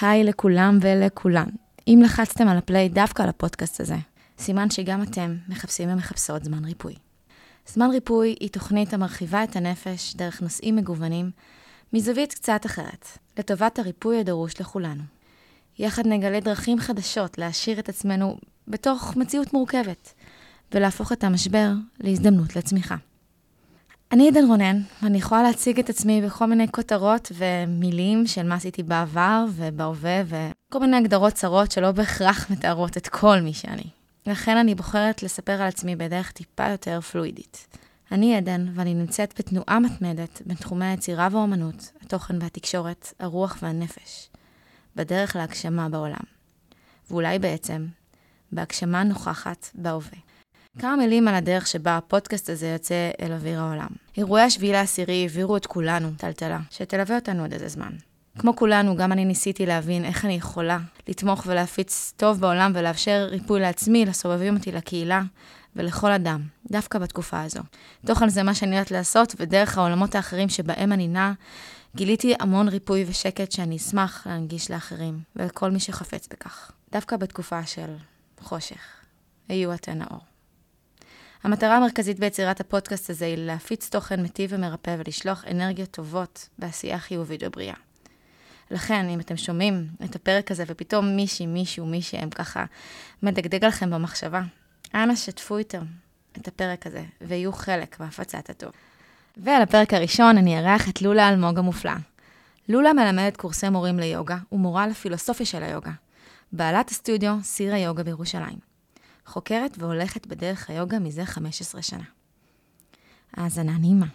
היי לכולם ולכולן. אם לחצתם על הפליי דווקא על הפודקאסט הזה, סימן שגם אתם מחפשים ומחפשות זמן ריפוי. זמן ריפוי היא תוכנית המרחיבה את הנפש דרך נושאים מגוונים, מזווית קצת אחרת, לטובת הריפוי הדרוש לכולנו. יחד נגלה דרכים חדשות להשאיר את עצמנו בתוך מציאות מורכבת, ולהפוך את המשבר להזדמנות לצמיחה. אני עדן רונן, ואני יכולה להציג את עצמי בכל מיני כותרות ומילים של מה עשיתי בעבר ובהווה, וכל מיני הגדרות צרות שלא בהכרח מתארות את כל מי שאני. לכן אני בוחרת לספר על עצמי בדרך טיפה יותר פלואידית. אני עדן, ואני נמצאת בתנועה מתמדת בין תחומי היצירה והאומנות, התוכן והתקשורת, הרוח והנפש, בדרך להגשמה בעולם. ואולי בעצם, בהגשמה נוכחת בהווה. כמה מילים על הדרך שבה הפודקאסט הזה יוצא אל אוויר העולם. אירועי השביעי לעשירי העבירו את כולנו טלטלה, שתלווה אותנו עוד איזה זמן. כמו כולנו, גם אני ניסיתי להבין איך אני יכולה לתמוך ולהפיץ טוב בעולם ולאפשר ריפוי לעצמי, לסובבים אותי, לקהילה ולכל אדם, דווקא בתקופה הזו. תוכן זה מה שאני יודעת לעשות, ודרך העולמות האחרים שבהם אני נעה, גיליתי המון ריפוי ושקט שאני אשמח להנגיש לאחרים, ולכל מי שחפץ בכך. דווקא בתקופה של חושך. היו אתן האור. המטרה המרכזית ביצירת הפודקאסט הזה היא להפיץ תוכן מטיב ומרפא ולשלוח אנרגיות טובות בעשייה חיובית ובריאה. לכן, אם אתם שומעים את הפרק הזה ופתאום מישהי, מישהו, מישהי, הם ככה מדגדג עליכם במחשבה, אנא שתפו איתם את הפרק הזה ויהיו חלק בהפצת הטוב. ועל הפרק הראשון אני אארח את לולה אלמוג המופלאה. לולה מלמדת קורסי מורים ליוגה ומורה לפילוסופיה של היוגה. בעלת הסטודיו סיר היוגה בירושלים. חוקרת והולכת בדרך היוגה מזה 15 שנה. האזנה נעימה.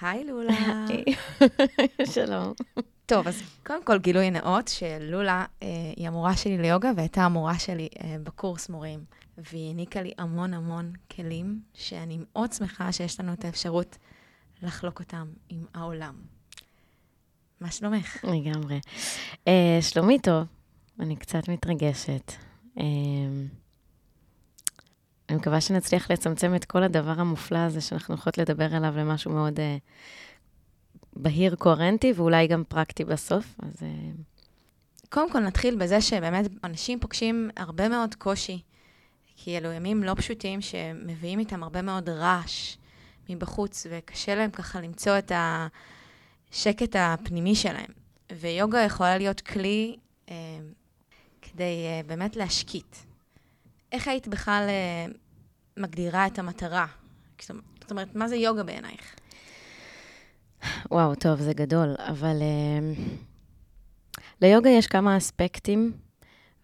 היי לולה. שלום. טוב, אז קודם כל גילוי נאות, שלולה אה, היא המורה שלי ליוגה והייתה המורה שלי אה, בקורס מורים, והיא העניקה לי המון המון כלים, שאני מאוד שמחה שיש לנו את האפשרות לחלוק אותם עם העולם. מה שלומך? לגמרי. אה, שלומי טוב, אני קצת מתרגשת. אה, אני מקווה שנצליח לצמצם את כל הדבר המופלא הזה שאנחנו יכולות לדבר עליו למשהו מאוד... אה, בהיר, קוהרנטי, ואולי גם פרקטי בסוף, אז... אה, קודם כל נתחיל בזה שבאמת אנשים פוגשים הרבה מאוד קושי, כי אלו ימים לא פשוטים שמביאים איתם הרבה מאוד רעש מבחוץ, וקשה להם ככה למצוא את השקט הפנימי שלהם. ויוגה יכולה להיות כלי אה, כדי אה, באמת להשקיט. איך היית בכלל אה, מגדירה את המטרה? זאת אומרת, מה זה יוגה בעינייך? וואו, טוב, זה גדול, אבל uh, ליוגה יש כמה אספקטים,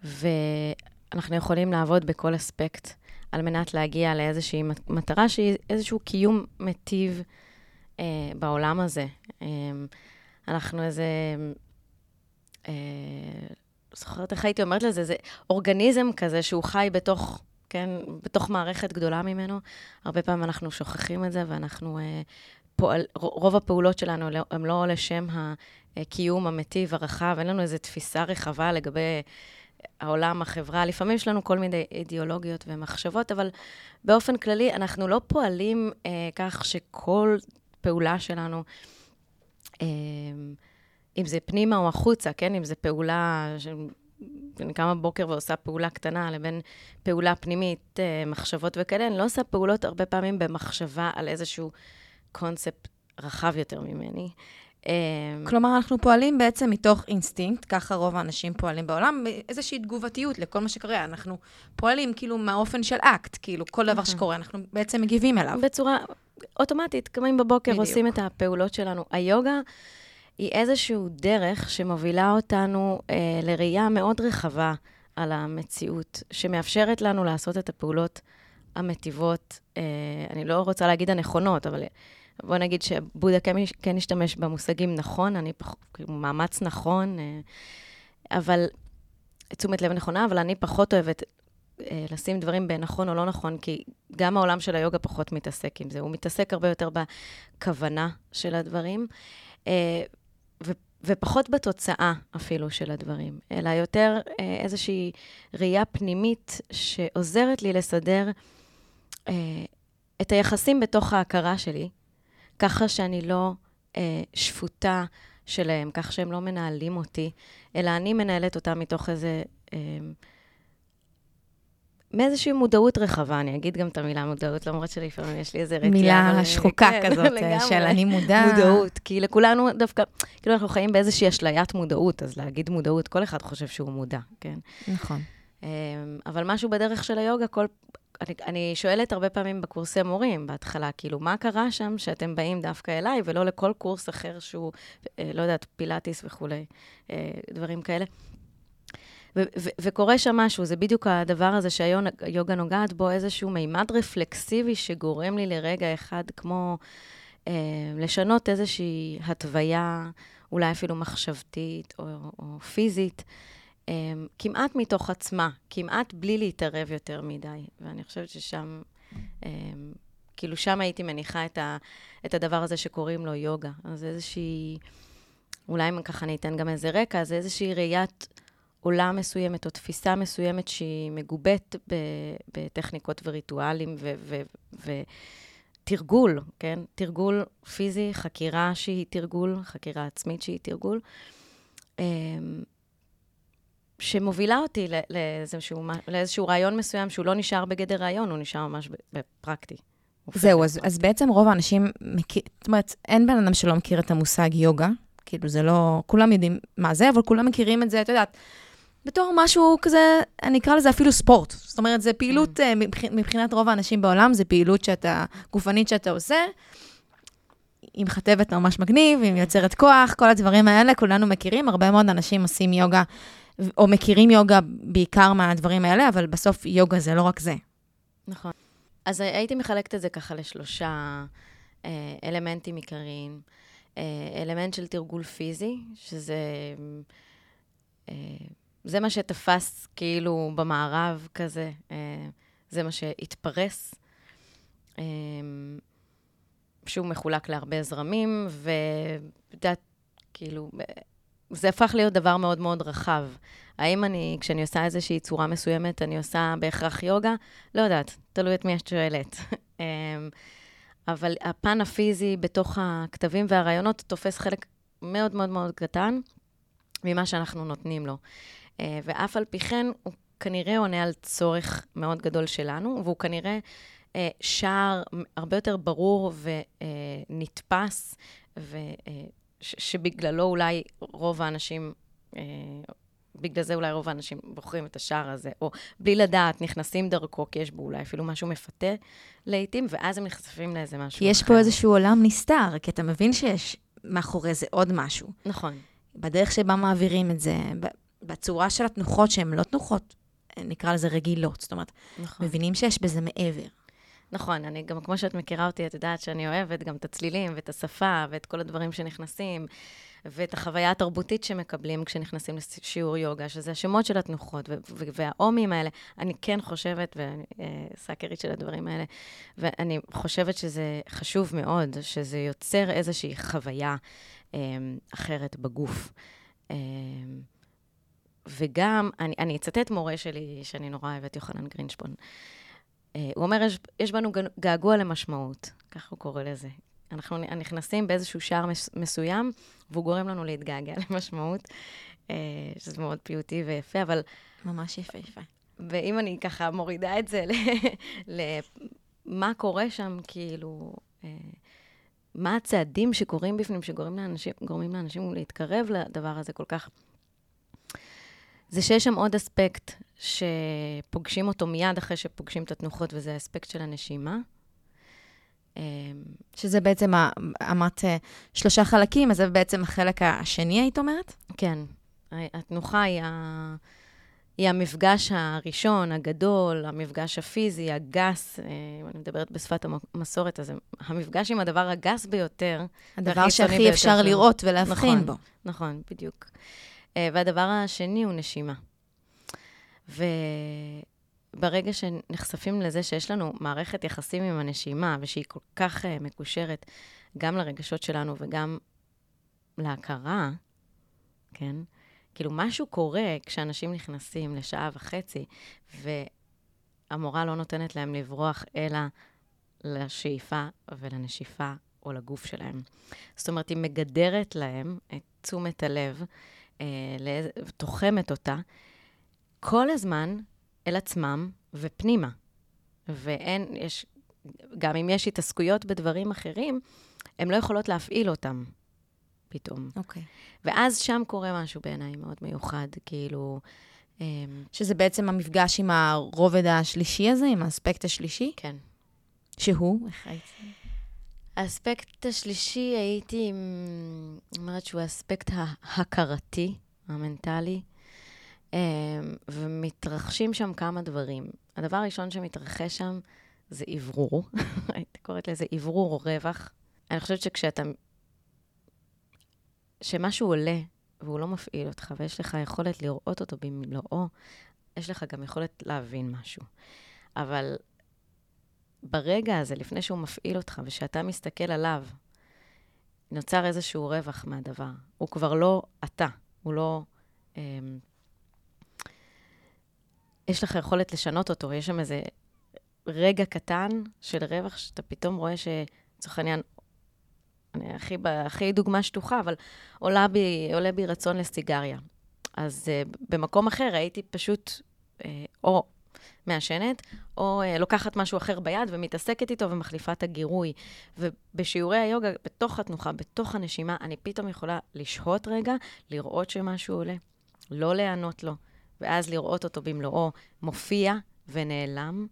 ואנחנו יכולים לעבוד בכל אספקט על מנת להגיע לאיזושהי מטרה שהיא איזשהו קיום מיטיב uh, בעולם הזה. Um, אנחנו איזה... Uh, זוכרת איך הייתי אומרת לזה? זה אורגניזם כזה שהוא חי בתוך, כן, בתוך מערכת גדולה ממנו. הרבה פעמים אנחנו שוכחים את זה, ואנחנו uh, פועל, רוב הפעולות שלנו לא, הן לא לשם הקיום המטיב הרחב, אין לנו איזו תפיסה רחבה לגבי העולם, החברה. לפעמים יש לנו כל מיני אידיאולוגיות ומחשבות, אבל באופן כללי אנחנו לא פועלים אה, כך שכל פעולה שלנו, אה, אם זה פנימה או החוצה, כן? אם זה פעולה. אני קמה בבוקר ועושה פעולה קטנה, לבין פעולה פנימית, אה, מחשבות וכאלה, אני לא עושה פעולות הרבה פעמים במחשבה על איזשהו קונספט רחב יותר ממני. אמ, כלומר, אנחנו פועלים בעצם מתוך אינסטינקט, ככה רוב האנשים פועלים בעולם, איזושהי תגובתיות לכל מה שקורה. אנחנו פועלים כאילו מהאופן של אקט, כאילו כל דבר שקורה, אנחנו בעצם מגיבים אליו. בצורה אוטומטית, קמים בבוקר, בדיוק. עושים את הפעולות שלנו. היוגה היא איזושהי דרך שמובילה אותנו אה, לראייה מאוד רחבה על המציאות, שמאפשרת לנו לעשות את הפעולות המטיבות, אה, אני לא רוצה להגיד הנכונות, אבל בוא נגיד שבודה כן, כן השתמש במושגים נכון, אני פחות, כאילו, מאמץ נכון, אה, אבל, תשומת לב נכונה, אבל אני פחות אוהבת אה, לשים דברים בנכון או לא נכון, כי גם העולם של היוגה פחות מתעסק עם זה, הוא מתעסק הרבה יותר בכוונה של הדברים. אה, ופחות בתוצאה אפילו של הדברים, אלא יותר איזושהי ראייה פנימית שעוזרת לי לסדר את היחסים בתוך ההכרה שלי, ככה שאני לא אה, שפוטה שלהם, כך שהם לא מנהלים אותי, אלא אני מנהלת אותם מתוך איזה... אה, מאיזושהי מודעות רחבה, אני אגיד גם את המילה מודעות, למרות שלפעמים יש לי איזה רתיעה. מילה אבל... שחוקה כן, כזאת, לגמרי. של אני מודע. מודעות, כי לכולנו דווקא, כאילו אנחנו חיים באיזושהי אשליית מודעות, אז להגיד מודעות, כל אחד חושב שהוא מודע, כן? נכון. אמ, אבל משהו בדרך של היוגה, כל... אני, אני שואלת הרבה פעמים בקורסי מורים בהתחלה, כאילו, מה קרה שם שאתם באים דווקא אליי, ולא לכל קורס אחר שהוא, אה, לא יודעת, פילאטיס וכולי, אה, דברים כאלה. ו- ו- וקורה שם משהו, זה בדיוק הדבר הזה שהיוגה נוגעת בו, איזשהו מימד רפלקסיבי שגורם לי לרגע אחד, כמו אה, לשנות איזושהי התוויה, אולי אפילו מחשבתית או, או פיזית, אה, כמעט מתוך עצמה, כמעט בלי להתערב יותר מדי. ואני חושבת ששם... אה, כאילו, שם הייתי מניחה את, ה, את הדבר הזה שקוראים לו יוגה. אז איזושהי, אולי אם ככה אני אתן גם איזה רקע, זה איזושהי ראיית עולם מסוימת או תפיסה מסוימת שהיא מגובית בטכניקות וריטואלים ותרגול, כן? תרגול פיזי, חקירה שהיא תרגול, חקירה עצמית שהיא תרגול, אמ, שמובילה אותי לאיזשהו, לאיזשהו רעיון מסוים שהוא לא נשאר בגדר רעיון, הוא נשאר ממש בפרקטי. זהו, אז, אז בעצם רוב האנשים מכיר, זאת אומרת, אין בן אדם שלא מכיר את המושג יוגה, כאילו זה לא, כולם יודעים מה זה, אבל כולם מכירים את זה, את יודעת, בתור משהו כזה, אני אקרא לזה אפילו ספורט. זאת אומרת, זו פעילות, mm. מבחינת רוב האנשים בעולם, זו פעילות שאתה, גופנית שאתה עושה. היא מכתבת ממש מגניב, היא יוצרת כוח, כל הדברים האלה, כולנו מכירים. הרבה מאוד אנשים עושים יוגה, או מכירים יוגה בעיקר מהדברים האלה, אבל בסוף יוגה זה לא רק זה. נכון. אז הייתי מחלקת את זה ככה לשלושה אה, אלמנטים עיקריים. אה, אלמנט של תרגול פיזי, שזה... אה, זה מה שתפס כאילו במערב כזה, אה, זה מה שהתפרס. אה, שהוא מחולק להרבה זרמים, ואת יודעת, כאילו, זה הפך להיות דבר מאוד מאוד רחב. האם אני, כשאני עושה איזושהי צורה מסוימת, אני עושה בהכרח יוגה? לא יודעת, תלוי את מי את שואלת. אה, אבל הפן הפיזי בתוך הכתבים והרעיונות תופס חלק מאוד מאוד מאוד קטן ממה שאנחנו נותנים לו. אה, ואף על פי כן, הוא כנראה עונה על צורך מאוד גדול שלנו, והוא כנראה אה, שער הרבה יותר ברור ונתפס, ושבגללו אה, אולי רוב האנשים... בגלל זה אולי רוב האנשים בוחרים את השער הזה, או בלי לדעת, נכנסים דרכו, כי יש בו אולי אפילו משהו מפתה לעיתים, ואז הם נחשפים לאיזה משהו כי יש אחר. פה איזשהו עולם נסתר, כי אתה מבין שיש מאחורי זה עוד משהו. נכון. בדרך שבה מעבירים את זה, בצורה של התנוחות שהן לא תנוחות, נקרא לזה רגילות. זאת אומרת, נכון. מבינים שיש בזה מעבר. נכון, אני גם, כמו שאת מכירה אותי, את יודעת שאני אוהבת גם את הצלילים ואת השפה ואת כל הדברים שנכנסים, ואת החוויה התרבותית שמקבלים כשנכנסים לשיעור יוגה, שזה השמות של התנוחות והאומים האלה. אני כן חושבת, ואני אה, סאקרית של הדברים האלה, ואני חושבת שזה חשוב מאוד, שזה יוצר איזושהי חוויה אה, אחרת בגוף. אה, וגם, אני, אני אצטט מורה שלי, שאני נורא אוהבת, יוחנן גרינשפון. אה, הוא אומר, יש, יש בנו געגוע למשמעות, ככה הוא קורא לזה. אנחנו נכנסים באיזשהו שער מס, מסוים, והוא גורם לנו להתגעגע למשמעות, אה, שזה מאוד פיוטי ויפה, אבל... ממש יפה, יפה. ואם אני ככה מורידה את זה למה קורה שם, כאילו, אה, מה הצעדים שקורים בפנים, שגורמים לאנשים, לאנשים להתקרב לדבר הזה כל כך זה שיש שם עוד אספקט שפוגשים אותו מיד אחרי שפוגשים את התנוחות, וזה האספקט של הנשימה. אמ, שזה בעצם, אמרת אה, שלושה חלקים, אז זה בעצם החלק השני, היית אומרת? כן. התנוחה היא, ה... היא המפגש הראשון, הגדול, המפגש הפיזי, הגס, אה, אם אני מדברת בשפת המסורת, אז המפגש עם הדבר הגס ביותר. הדבר שהכי אפשר שלנו. לראות ולהבחין נכון, בו. נכון, בדיוק. אה, והדבר השני הוא נשימה. וברגע שנחשפים לזה שיש לנו מערכת יחסים עם הנשימה, ושהיא כל כך uh, מקושרת גם לרגשות שלנו וגם להכרה, כן? כאילו, משהו קורה כשאנשים נכנסים לשעה וחצי, והמורה לא נותנת להם לברוח, אלא לשאיפה ולנשיפה או לגוף שלהם. זאת אומרת, היא מגדרת להם את תשומת הלב, תוחמת אותה, כל הזמן אל עצמם ופנימה. ואין, יש, גם אם יש התעסקויות בדברים אחרים, הן לא יכולות להפעיל אותם פתאום. אוקיי. Okay. ואז שם קורה משהו בעיניי מאוד מיוחד, כאילו... אמ, שזה בעצם המפגש עם הרובד השלישי הזה, עם האספקט השלישי? כן. שהוא? איך הייתי? האספקט השלישי, הייתי אומרת שהוא האספקט ההכרתי, המנטלי, אמ, ומתרחשים שם כמה דברים. הדבר הראשון שמתרחש שם זה אוורור, הייתי קוראת לזה אוורור או רווח. אני חושבת שכשאתה... שמשהו עולה והוא לא מפעיל אותך, ויש לך יכולת לראות אותו במלואו, יש לך גם יכולת להבין משהו. אבל ברגע הזה, לפני שהוא מפעיל אותך, ושאתה מסתכל עליו, נוצר איזשהו רווח מהדבר. הוא כבר לא אתה, הוא לא... אה, יש לך יכולת לשנות אותו, יש שם איזה רגע קטן של רווח, שאתה פתאום רואה שלצורך העניין, אני הכי, הכי דוגמה שטוחה, אבל עולה בי, עולה בי רצון לסיגריה. אז uh, במקום אחר הייתי פשוט uh, או מעשנת, או uh, לוקחת משהו אחר ביד ומתעסקת איתו ומחליפה את הגירוי. ובשיעורי היוגה, בתוך התנוחה, בתוך הנשימה, אני פתאום יכולה לשהות רגע, לראות שמשהו עולה, לא להיענות לו, ואז לראות אותו במלואו מופיע ונעלם,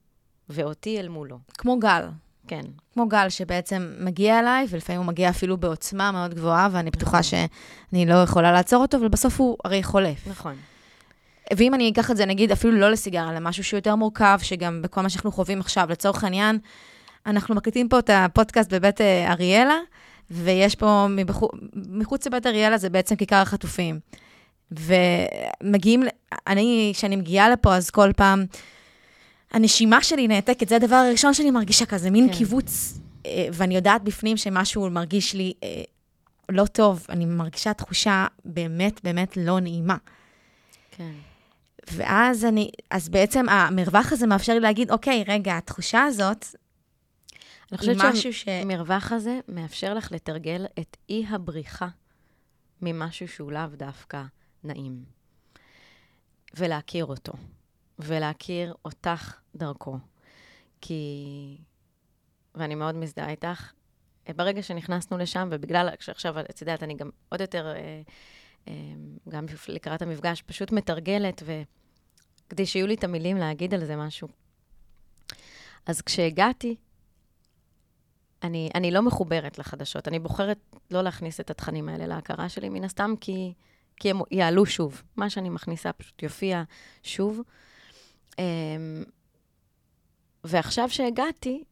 ואותי אל מולו. כמו גל. כן. כמו גל שבעצם מגיע אליי, ולפעמים הוא מגיע אפילו בעוצמה מאוד גבוהה, ואני בטוחה נכון. שאני לא יכולה לעצור אותו, אבל בסוף הוא הרי חולף. נכון. ואם אני אקח את זה, נגיד, אפילו לא לסיגריה, למשהו שהוא יותר מורכב, שגם בכל מה שאנחנו חווים עכשיו, לצורך העניין, אנחנו מקליטים פה את הפודקאסט בבית אה, אריאלה, ויש פה, מבחו, מחוץ לבית אריאלה זה בעצם כיכר החטופים. ומגיעים, אני, כשאני מגיעה לפה, אז כל פעם, הנשימה שלי נעתקת, זה הדבר הראשון שאני מרגישה כזה, מין כן. קיבוץ, אה, ואני יודעת בפנים שמשהו מרגיש לי אה, לא טוב, אני מרגישה תחושה באמת באמת לא נעימה. כן. ואז אני, אז בעצם המרווח הזה מאפשר לי להגיד, אוקיי, רגע, התחושה הזאת, אני חושבת שהמרווח ש... הזה מאפשר לך לתרגל את אי הבריחה ממשהו שהוא לאו דווקא נעים, ולהכיר אותו. ולהכיר אותך דרכו. כי, ואני מאוד מזדהה איתך, ברגע שנכנסנו לשם, ובגלל שעכשיו, את יודעת, אני גם עוד יותר, אה, אה, גם לקראת המפגש, פשוט מתרגלת, וכדי שיהיו לי את המילים להגיד על זה משהו. אז כשהגעתי, אני, אני לא מחוברת לחדשות. אני בוחרת לא להכניס את התכנים האלה להכרה שלי, מן הסתם, כי, כי הם יעלו שוב. מה שאני מכניסה פשוט יופיע שוב. אמ, ועכשיו שהגעתי,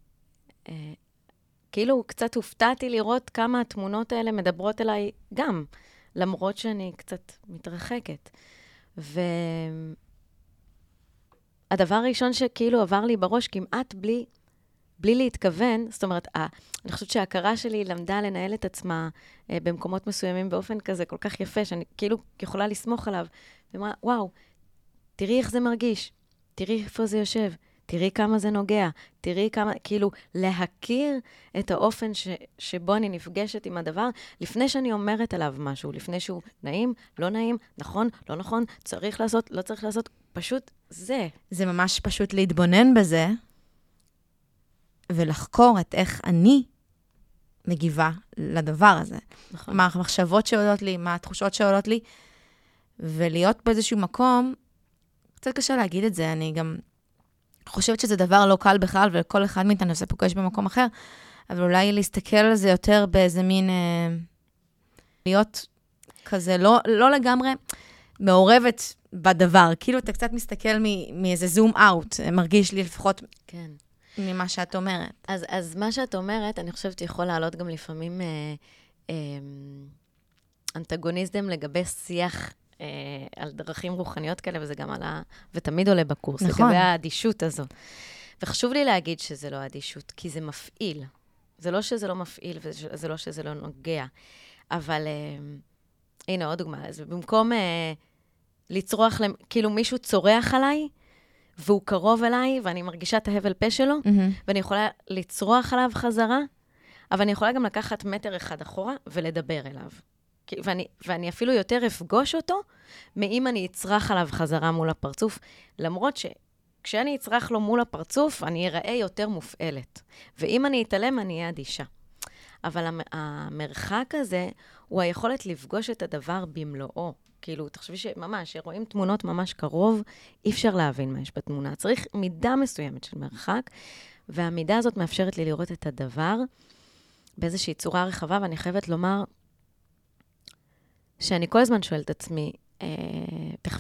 אה, כאילו קצת הופתעתי לראות כמה התמונות האלה מדברות אליי גם, למרות שאני קצת מתרחקת. והדבר הראשון שכאילו עבר לי בראש, כמעט בלי, בלי להתכוון, זאת אומרת, אני חושבת שההכרה שלי למדה לנהל את עצמה אה, במקומות מסוימים באופן כזה כל כך יפה, שאני כאילו יכולה לסמוך עליו. ואמרה, וואו, תראי איך זה מרגיש. תראי איפה זה יושב, תראי כמה זה נוגע, תראי כמה, כאילו, להכיר את האופן ש, שבו אני נפגשת עם הדבר, לפני שאני אומרת עליו משהו, לפני שהוא נעים, לא נעים, נכון, לא נכון, צריך לעשות, לא צריך לעשות, פשוט זה. זה ממש פשוט להתבונן בזה, ולחקור את איך אני מגיבה לדבר הזה. נכון. מה המחשבות שעולות לי, מה התחושות שעולות לי, ולהיות באיזשהו מקום קצת קשה להגיד את זה, אני גם חושבת שזה דבר לא קל בכלל, וכל אחד מאיתנו זה פוגש במקום אחר, אבל אולי להסתכל על זה יותר באיזה מין... אה, להיות כזה לא, לא לגמרי מעורבת בדבר. כאילו, אתה קצת מסתכל מאיזה זום אאוט, מרגיש לי לפחות כן. ממה שאת אומרת. אז, אז מה שאת אומרת, אני חושבת שיכול לעלות גם לפעמים אה, אה, אנטגוניזם לגבי שיח אה, על דרכים רוחניות כאלה, וזה גם עלה, ותמיד עולה בקורס, נכון. לגבי האדישות הזו. וחשוב לי להגיד שזה לא אדישות, כי זה מפעיל. זה לא שזה לא מפעיל וזה לא שזה לא נוגע, אבל אה, הנה עוד דוגמה לזה. במקום אה, לצרוח, למ- כאילו מישהו צורח עליי, והוא קרוב אליי, ואני מרגישה את ההבל פה שלו, מהמם. ואני יכולה לצרוח עליו חזרה, אבל אני יכולה גם לקחת מטר אחד אחורה ולדבר אליו. ואני, ואני אפילו יותר אפגוש אותו, מאם אני אצרח עליו חזרה מול הפרצוף, למרות שכשאני אצרח לו מול הפרצוף, אני אראה יותר מופעלת. ואם אני אתעלם, אני אהיה אדישה. אבל המ- המרחק הזה הוא היכולת לפגוש את הדבר במלואו. כאילו, תחשבי שממש, כשרואים תמונות ממש קרוב, אי אפשר להבין מה יש בתמונה. צריך מידה מסוימת של מרחק, והמידה הזאת מאפשרת לי לראות את הדבר באיזושהי צורה רחבה, ואני חייבת לומר שאני כל הזמן שואלת את עצמי, אה,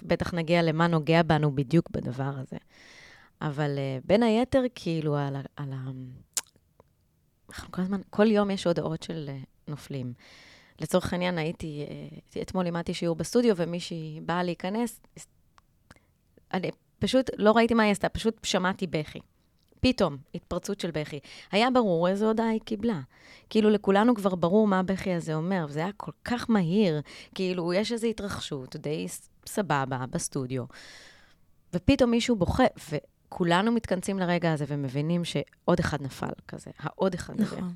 בטח נגיע למה נוגע בנו בדיוק בדבר הזה, אבל אה, בין היתר, כאילו, על. על ה אנחנו כל הזמן, כל יום יש הודעות של אה, נופלים. לצורך העניין, הייתי, אה, אתמול לימדתי שיעור בסטודיו, ומישהי באה להיכנס, אני פשוט לא ראיתי מה היא עשתה, פשוט שמעתי בכי. פתאום, התפרצות של בכי. היה ברור איזו הודעה היא קיבלה. כאילו, לכולנו כבר ברור מה הבכי הזה אומר, וזה היה כל כך מהיר. כאילו, יש איזו התרחשות די סבבה בסטודיו, ופתאום מישהו בוכה, וכולנו מתכנסים לרגע הזה ומבינים שעוד אחד נפל כזה, העוד אחד הזה. נכון.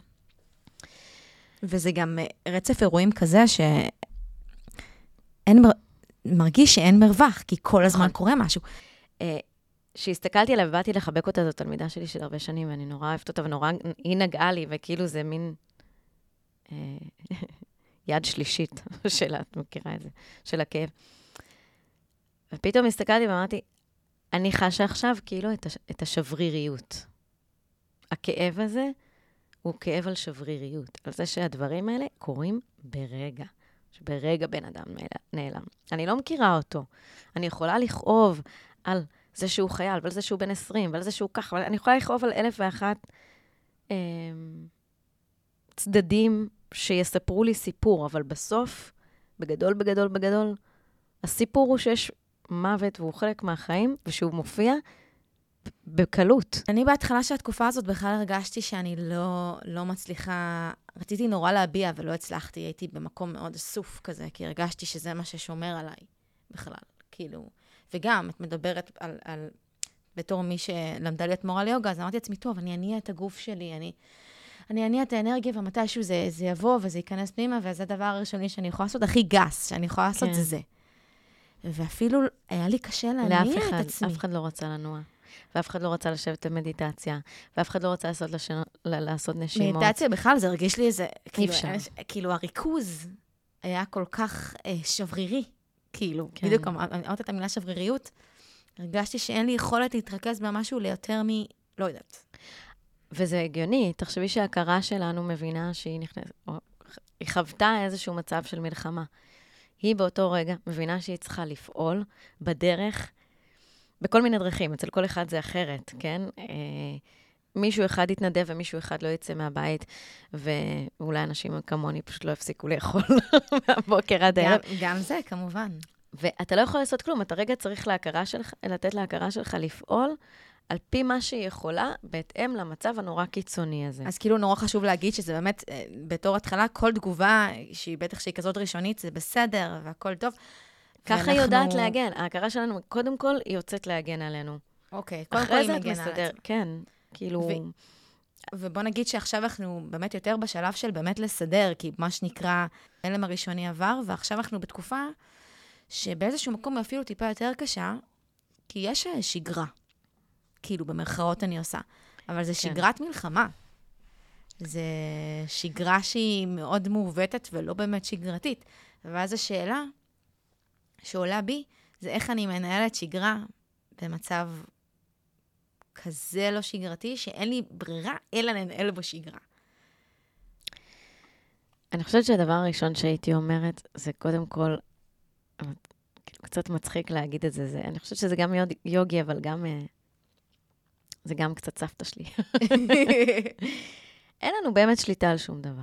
וזה גם אה, רצף אירועים כזה מר... מרגיש שאין מרווח, כי כל הזמן נכון. קורה משהו. כשהסתכלתי עליה ובאתי לחבק אותה, זו תלמידה שלי של הרבה שנים, ואני נורא אוהבת אותה, ונורא, היא נגעה לי, וכאילו זה מין אה, יד שלישית שלה, את מכירה את זה, של הכאב. ופתאום הסתכלתי ואמרתי, אני חשה עכשיו כאילו את, הש, את השבריריות. הכאב הזה הוא כאב על שבריריות, על זה שהדברים האלה קורים ברגע. שברגע בן אדם נעל- נעלם. אני לא מכירה אותו. אני יכולה לכאוב על זה שהוא חייל, ועל זה שהוא בן 20, ועל זה שהוא ככה, אבל אני יכולה לכאוב על אלף ואחת אה, צדדים שיספרו לי סיפור, אבל בסוף, בגדול, בגדול, בגדול, הסיפור הוא שיש מוות והוא חלק מהחיים, ושהוא מופיע בקלות. אני בהתחלה של התקופה הזאת בכלל הרגשתי שאני לא, לא מצליחה, רציתי נורא להביע ולא הצלחתי, הייתי במקום מאוד אסוף כזה, כי הרגשתי שזה מה ששומר עליי בכלל, כאילו. וגם, את מדברת על, על בתור מי שלמדה להיות מורה ליוגה, אז אמרתי לעצמי, טוב, אני אניע את הגוף שלי, אני, אני אניע את האנרגיה, ומתישהו זה, זה יבוא וזה ייכנס פנימה, וזה הדבר הראשוני שאני יכולה לעשות, הכי גס שאני יכולה לעשות כן. זה זה. ואפילו היה לי קשה להניע לאף את אחד, עצמי. אף אחד לא רצה לנוע. ואף אחד לא רצה לשבת במדיטציה, ואף אחד לא רצה לעשות, לש... לעשות נשימות. מדיטציה בכלל, זה הרגיש לי איזה... כאילו, אפשר. כאילו, הריכוז היה כל כך אה, שברירי. כאילו, כן. בדיוק אמ- אמרת את המילה שבריריות, הרגשתי שאין לי יכולת להתרכז במשהו ליותר מ... לא יודעת. וזה הגיוני, תחשבי שההכרה שלנו מבינה שהיא נכנסת, או היא חוותה איזשהו מצב של מלחמה. היא באותו רגע מבינה שהיא צריכה לפעול בדרך, בכל מיני דרכים, אצל כל אחד זה אחרת, כן? מישהו אחד יתנדב ומישהו אחד לא יצא מהבית, ואולי אנשים כמוני פשוט לא יפסיקו לאכול מהבוקר עד הערב. גם זה, כמובן. ואתה לא יכול לעשות כלום, אתה רגע צריך להכרה שלך, לתת להכרה שלך לפעול על פי מה שהיא יכולה, בהתאם למצב הנורא קיצוני הזה. אז כאילו נורא חשוב להגיד שזה באמת, אה, בתור התחלה, כל תגובה, שהיא בטח שהיא כזאת ראשונית, זה בסדר והכל טוב. ככה ואנחנו- היא יודעת להגן. ההכרה שלנו, קודם כל, היא יוצאת להגן עלינו. אוקיי, קודם כל אחרי היא זה את מגנה על עצמה. כן, כאילו... ו- ובוא נגיד שעכשיו אנחנו באמת יותר בשלב של באמת לסדר, כי מה שנקרא, ההלם הראשוני עבר, ועכשיו אנחנו בתקופה שבאיזשהו מקום היא אפילו טיפה יותר קשה, כי יש אה, שגרה. כאילו, במרכאות אני עושה. אבל זה כן. שגרת מלחמה. זה שגרה שהיא מאוד מעוותת ולא באמת שגרתית. ואז השאלה שעולה בי, זה איך אני מנהלת שגרה במצב כזה לא שגרתי, שאין לי ברירה אלא לנהל בו שגרה. אני חושבת שהדבר הראשון שהייתי אומרת, זה קודם כל, כאילו, קצת מצחיק להגיד את זה, זה אני חושבת שזה גם יוגי, אבל גם... אה, זה גם קצת סבתא שלי. אין לנו באמת שליטה על שום דבר.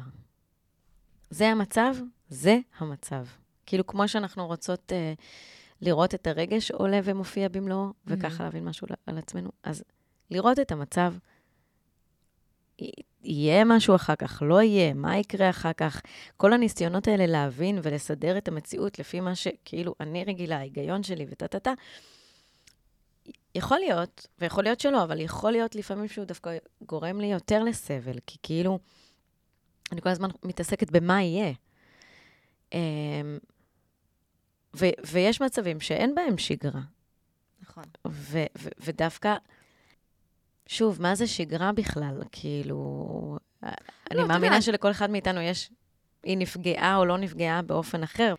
זה המצב, זה המצב. כאילו, כמו שאנחנו רוצות אה, לראות את הרגש עולה ומופיע במלואו, וככה להבין משהו על עצמנו, אז לראות את המצב יהיה משהו אחר כך, לא יהיה, מה יקרה אחר כך. כל הניסיונות האלה להבין ולסדר את המציאות לפי מה שכאילו אני רגילה, ההיגיון שלי וטה-טה-טה, יכול להיות, ויכול להיות שלא, אבל יכול להיות לפעמים שהוא דווקא גורם לי יותר לסבל, כי כאילו, אני כל הזמן מתעסקת במה יהיה. ו- ויש מצבים שאין בהם שגרה. נכון. ו- ו- ודווקא, שוב, מה זה שגרה בכלל? כאילו, לא, אני מאמינה יודע. שלכל אחד מאיתנו יש, היא נפגעה או לא נפגעה באופן אחר.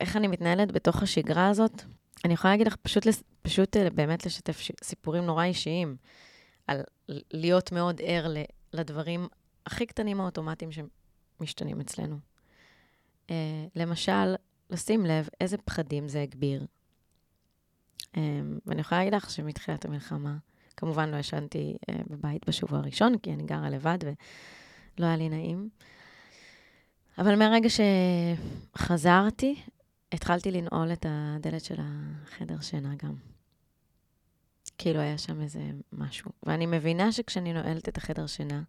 איך אני מתנהלת בתוך השגרה הזאת? אני יכולה להגיד לך, פשוט, פשוט אה, באמת לשתף סיפורים נורא אישיים, על להיות מאוד ער לדברים הכי קטנים האוטומטיים שמשתנים אצלנו. Uh, למשל, לשים לב איזה פחדים זה הגביר. Um, ואני יכולה להגיד לך שמתחילת המלחמה, כמובן לא ישנתי uh, בבית בשבוע הראשון, כי אני גרה לבד ולא היה לי נעים. אבל מהרגע שחזרתי, התחלתי לנעול את הדלת של החדר שינה גם. כאילו היה שם איזה משהו. ואני מבינה שכשאני נועלת את החדר שינה,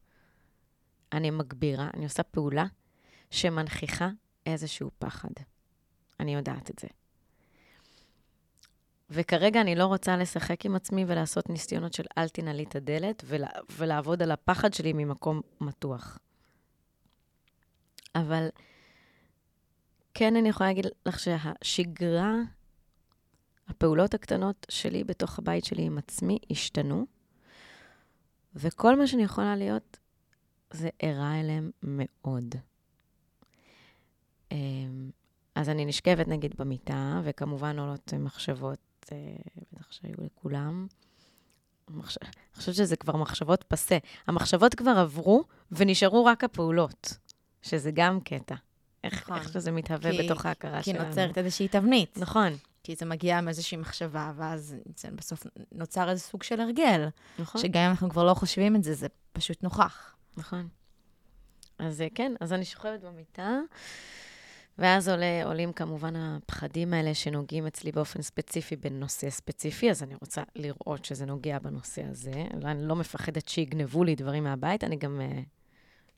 אני מגבירה, אני עושה פעולה שמנכיחה איזשהו פחד. אני יודעת את זה. וכרגע אני לא רוצה לשחק עם עצמי ולעשות ניסיונות של אל תנעלי את הדלת ולה, ולעבוד על הפחד שלי ממקום מתוח. אבל כן אני יכולה להגיד לך שהשגרה, הפעולות הקטנות שלי בתוך הבית שלי עם עצמי השתנו, וכל מה שאני יכולה להיות זה ערה אליהם מאוד. אמ, אז אני נשכבת נגיד במיטה, וכמובן עולות מחשבות, אה, בטח שהיו לכולם. מחש... אני חושבת שזה כבר מחשבות פסה. המחשבות כבר עברו, ונשארו רק הפעולות, שזה גם קטע. איך, נכון. איך שזה מתהווה כי, בתוך ההכרה כי שלנו. כי נוצרת איזושהי תבנית. נכון. כי זה מגיע מאיזושהי מחשבה, ואז בסוף נוצר איזה סוג של הרגל. נכון. שגם אם אנחנו כבר לא חושבים את זה, זה פשוט נוכח. נכון. אז כן, אז אני שוכבת במיטה, ואז עולה, עולים כמובן הפחדים האלה שנוגעים אצלי באופן ספציפי בנושא ספציפי, אז אני רוצה לראות שזה נוגע בנושא הזה. אני לא מפחדת שיגנבו לי דברים מהבית, אני גם uh,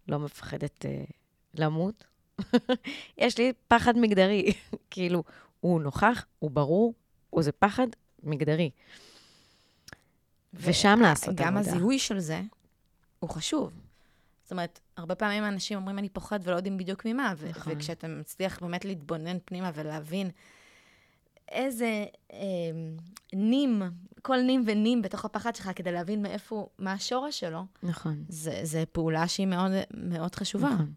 לא מפחדת uh, למות. יש לי פחד מגדרי, כאילו, הוא נוכח, הוא ברור, הוא זה פחד מגדרי. ושם לעשות עבודה. גם הזיהוי של זה הוא חשוב. זאת אומרת, הרבה פעמים אנשים אומרים, אני פוחד ולא יודעים בדיוק ממה, ו- נכון. וכשאתה מצליח באמת להתבונן פנימה ולהבין איזה אה, נים, כל נים ונים בתוך הפחד שלך, כדי להבין מאיפה, מה השורש שלו, נכון. זה, זה פעולה שהיא מאוד, מאוד חשובה. נכון.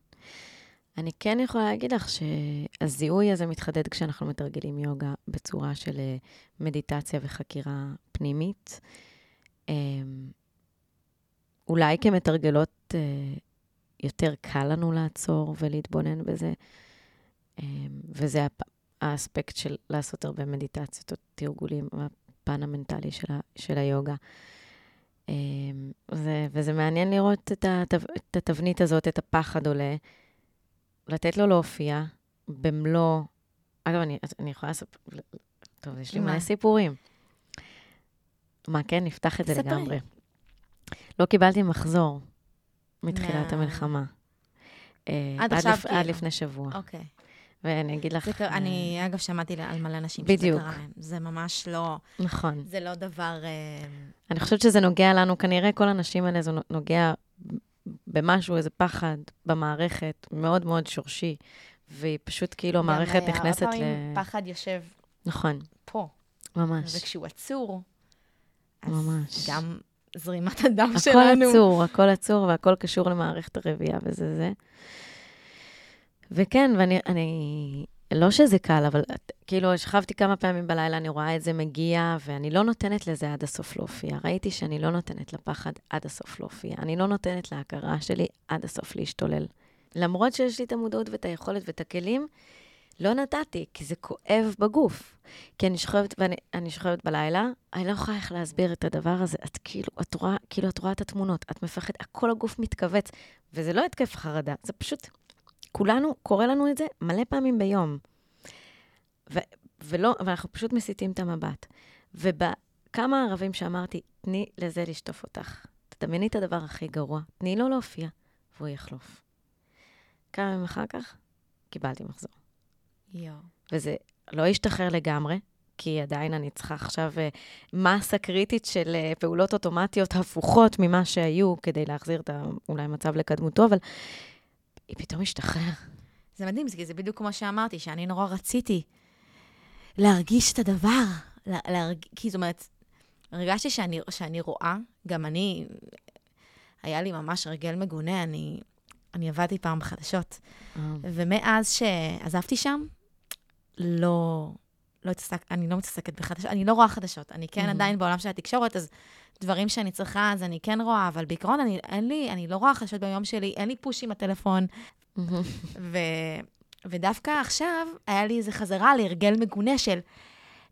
אני כן יכולה להגיד לך שהזיהוי הזה מתחדד כשאנחנו מתרגלים יוגה בצורה של אה, מדיטציה וחקירה פנימית. אולי כמתרגלות אה, יותר קל לנו לעצור ולהתבונן בזה, אמ, וזה האספקט של לעשות הרבה מדיטציות או תרגולים בפן המנטלי של, ה, של היוגה. אמ, זה, וזה מעניין לראות את, התב, את התבנית הזאת, את הפחד עולה. לתת לו להופיע במלוא... אגב, אני, אני יכולה לספר... טוב, יש לי מלא סיפורים. מה, כן, נפתח את זה ספרי. לגמרי. לא קיבלתי מחזור מתחילת מה... המלחמה. אה, עד עכשיו, כאילו. עד לפני שבוע. אוקיי. ואני אגיד לך... קר... אני, אגב, שמעתי על מלא אנשים בדיוק. שזה קרה להם. זה ממש לא... נכון. זה לא דבר... אה, אני חושבת שזה נוגע לנו, כנראה כל הנשים האלה, זה נוגע במשהו, איזה פחד במערכת, מאוד מאוד שורשי, והיא פשוט כאילו, המערכת נכנסת ל... הרבה פעמים פחד יושב... נכון. פה. ממש. וכשהוא עצור, אז ממש. גם זרימת הדם הכל שלנו... הכל עצור, הכל עצור, והכל קשור למערכת הרבייה וזה זה. וכן, ואני אני, לא שזה קל, אבל כאילו, שכבתי כמה פעמים בלילה, אני רואה את זה מגיע, ואני לא נותנת לזה עד הסוף להופיע. ראיתי שאני לא נותנת לפחד עד הסוף להופיע. אני לא נותנת להכרה שלי עד הסוף להשתולל. למרות שיש לי את המודעות ואת היכולת ואת הכלים, לא נתתי, כי זה כואב בגוף. כי אני שוכבת, ואני שוכבת בלילה, אני לא יכולה איך להסביר את הדבר הזה. את כאילו, את רואה, כאילו, את רואה את התמונות, את מפחדת, כל הגוף מתכווץ, וזה לא התקף חרדה, זה פשוט, כולנו, קורה לנו את זה מלא פעמים ביום. ו- ולא, ואנחנו פשוט מסיטים את המבט. ובכמה ערבים שאמרתי, תני לזה לשטוף אותך. את דמייני את הדבר הכי גרוע, תני לו להופיע, והוא יחלוף. כמה ימים אחר כך, קיבלתי מחזור. יואו. וזה לא השתחרר לגמרי, כי עדיין אני צריכה עכשיו אה, מסה קריטית של אה, פעולות אוטומטיות הפוכות ממה שהיו, כדי להחזיר את אולי מצב לקדמותו, אבל היא פתאום השתחרר. זה מדהים, זה, זה בדיוק כמו שאמרתי, שאני נורא רציתי להרגיש את הדבר. לה, להרג... כי זאת אומרת, הרגשתי שאני, שאני רואה, גם אני, היה לי ממש רגל מגונה, אני, אני עבדתי פעם בחדשות. ומאז שעזבתי שם, לא, לא התעסק, אני לא מתעסקת בחדשות, אני לא רואה חדשות. אני כן Mhm. עדיין בעולם של התקשורת, אז דברים שאני צריכה, אז אני כן רואה, אבל בעיקרון אני, אין לי, אני לא רואה חדשות ביום שלי, אין לי פוש עם הטלפון. ו, ודווקא עכשיו, היה לי איזו חזרה להרגל מגונה של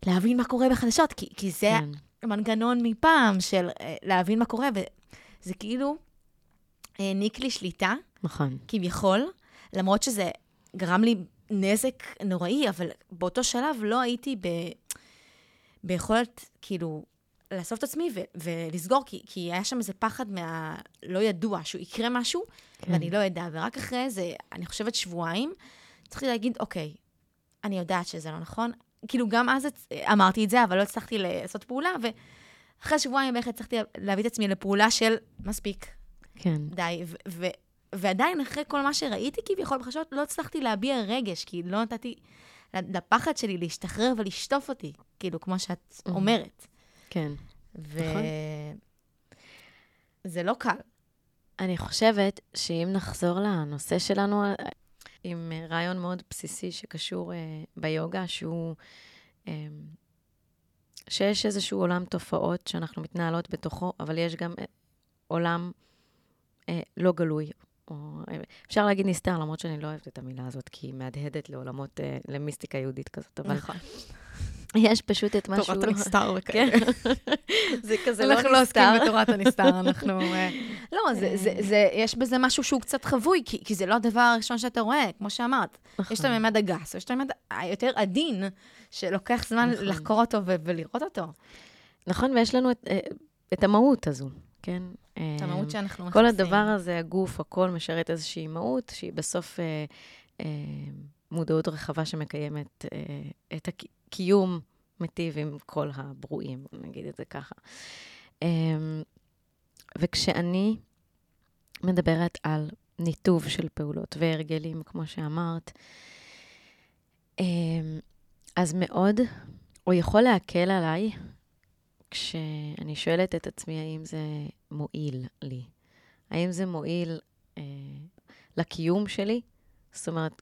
להבין מה קורה בחדשות, כי, כי זה כן. מנגנון מפעם של אה, להבין מה קורה, וזה כאילו העניק לי שליטה, נכון. כביכול, למרות שזה גרם לי נזק נוראי, אבל באותו שלב לא הייתי ב... ביכולת, כאילו, לאסוף את עצמי ו- ולסגור, כי, כי היה שם איזה פחד מהלא ידוע, שהוא יקרה משהו, כן. ואני לא אדע. ורק אחרי זה, אני חושבת שבועיים, צריכתי להגיד, אוקיי, אני יודעת שזה לא נכון. כאילו, גם אז הצ- אמרתי את זה, אבל לא הצלחתי לעשות פעולה, ואחרי שבועיים בערך הצלחתי להביא את עצמי לפעולה של מספיק, כן. די. ו- ו- ועדיין, אחרי כל מה שראיתי כביכול בחדשות, לא הצלחתי להביע רגש, כי לא נתתי לפחד שלי להשתחרר ולשטוף אותי, כאילו, כמו שאת. אומרת. כן. ו... נכון. זה לא קל. אני חושבת שאם נחזור לנושא שלנו, עם רעיון מאוד בסיסי שקשור אה, ביוגה, שהוא... אה, שיש איזשהו עולם תופעות שאנחנו מתנהלות בתוכו, אבל יש גם אה, עולם אה, לא גלוי. או, אה, אפשר להגיד נסתר, למרות שאני לא אוהבת את המילה הזאת, כי היא מהדהדת לעולמות, אה, למיסטיקה יהודית כזאת, אבל נכון. יש פשוט את משהו... תורת הנסתר כן. וכאלה. זה כזה לא אנחנו לא עוסקים נסתר. בתורת הנסתר, אנחנו... אה, לא, זה- זה- זה- יש בזה משהו שהוא קצת חבוי, כי כי זה לא הדבר הראשון שאתה רואה, כמו שאמרת. יש את נכון. הממד הגס, ויש את הממד היותר עדין, שלוקח זמן נכון. לחקור אותו ולראות אותו. נכון, ויש לנו את, אה, את המהות הזו, כן? את המהות שאנחנו כל מחפשים. הדבר הזה, הגוף, הכל משרת איזושהי מהות, שהיא בסוף אה, אה, מודעות רחבה שמקיימת אה, את הקיום מיטיב עם כל הברואים, נגיד את זה ככה. אה, וכשאני מדברת על ניתוב של פעולות והרגלים, כמו שאמרת, אה, אז מאוד, או יכול להקל עליי, כשאני שואלת את עצמי האם זה מועיל לי. האם זה מועיל אה, לקיום שלי? זאת אומרת,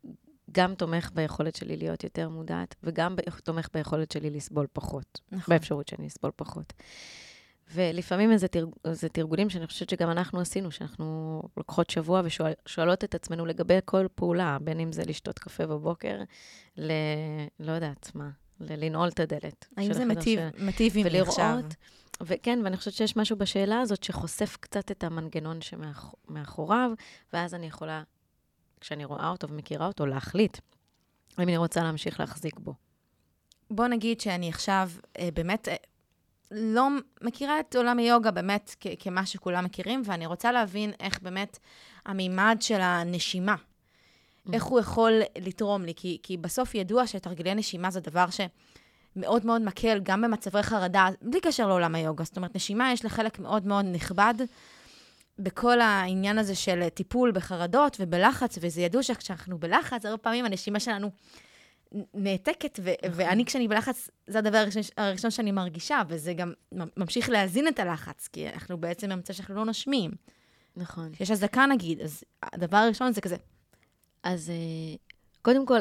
גם תומך ביכולת שלי להיות יותר מודעת, וגם תומך ביכולת שלי לסבול פחות, נכון. באפשרות שאני אסבול פחות. ולפעמים איזה, תרג... איזה תרגולים שאני חושבת שגם אנחנו עשינו, שאנחנו לוקחות שבוע ושואלות את עצמנו לגבי כל פעולה, בין אם זה לשתות קפה בבוקר, ל... לא יודעת מה, לנעול את הדלת. האם זה מטיב עימי עכשיו? וכן, ואני חושבת שיש משהו בשאלה הזאת שחושף קצת את המנגנון שמאחוריו, ואז אני יכולה, כשאני רואה אותו ומכירה אותו, להחליט אם אני רוצה להמשיך להחזיק בו. בוא נגיד שאני עכשיו אה, באמת אה, לא מכירה את עולם היוגה באמת כ- כמה שכולם מכירים, ואני רוצה להבין איך באמת המימד של הנשימה, איך הוא יכול לתרום לי, כי, כי בסוף ידוע שתרגילי נשימה זה דבר שמאוד מאוד מקל, גם במצבי חרדה, בלי קשר לעולם היוגה. זאת אומרת, נשימה יש לה חלק מאוד מאוד נכבד בכל העניין הזה של טיפול בחרדות ובלחץ, וזה ידוע שכשאנחנו בלחץ, הרבה פעמים הנשימה שלנו נעתקת, ו- ואני כשאני בלחץ, זה הדבר הראשון, הראשון שאני מרגישה, וזה גם ממשיך להזין את הלחץ, כי אנחנו בעצם במצב שאנחנו לא נושמים. נכון. כשיש אזעקה נגיד, אז הדבר הראשון זה כזה, אז אה, קודם כל,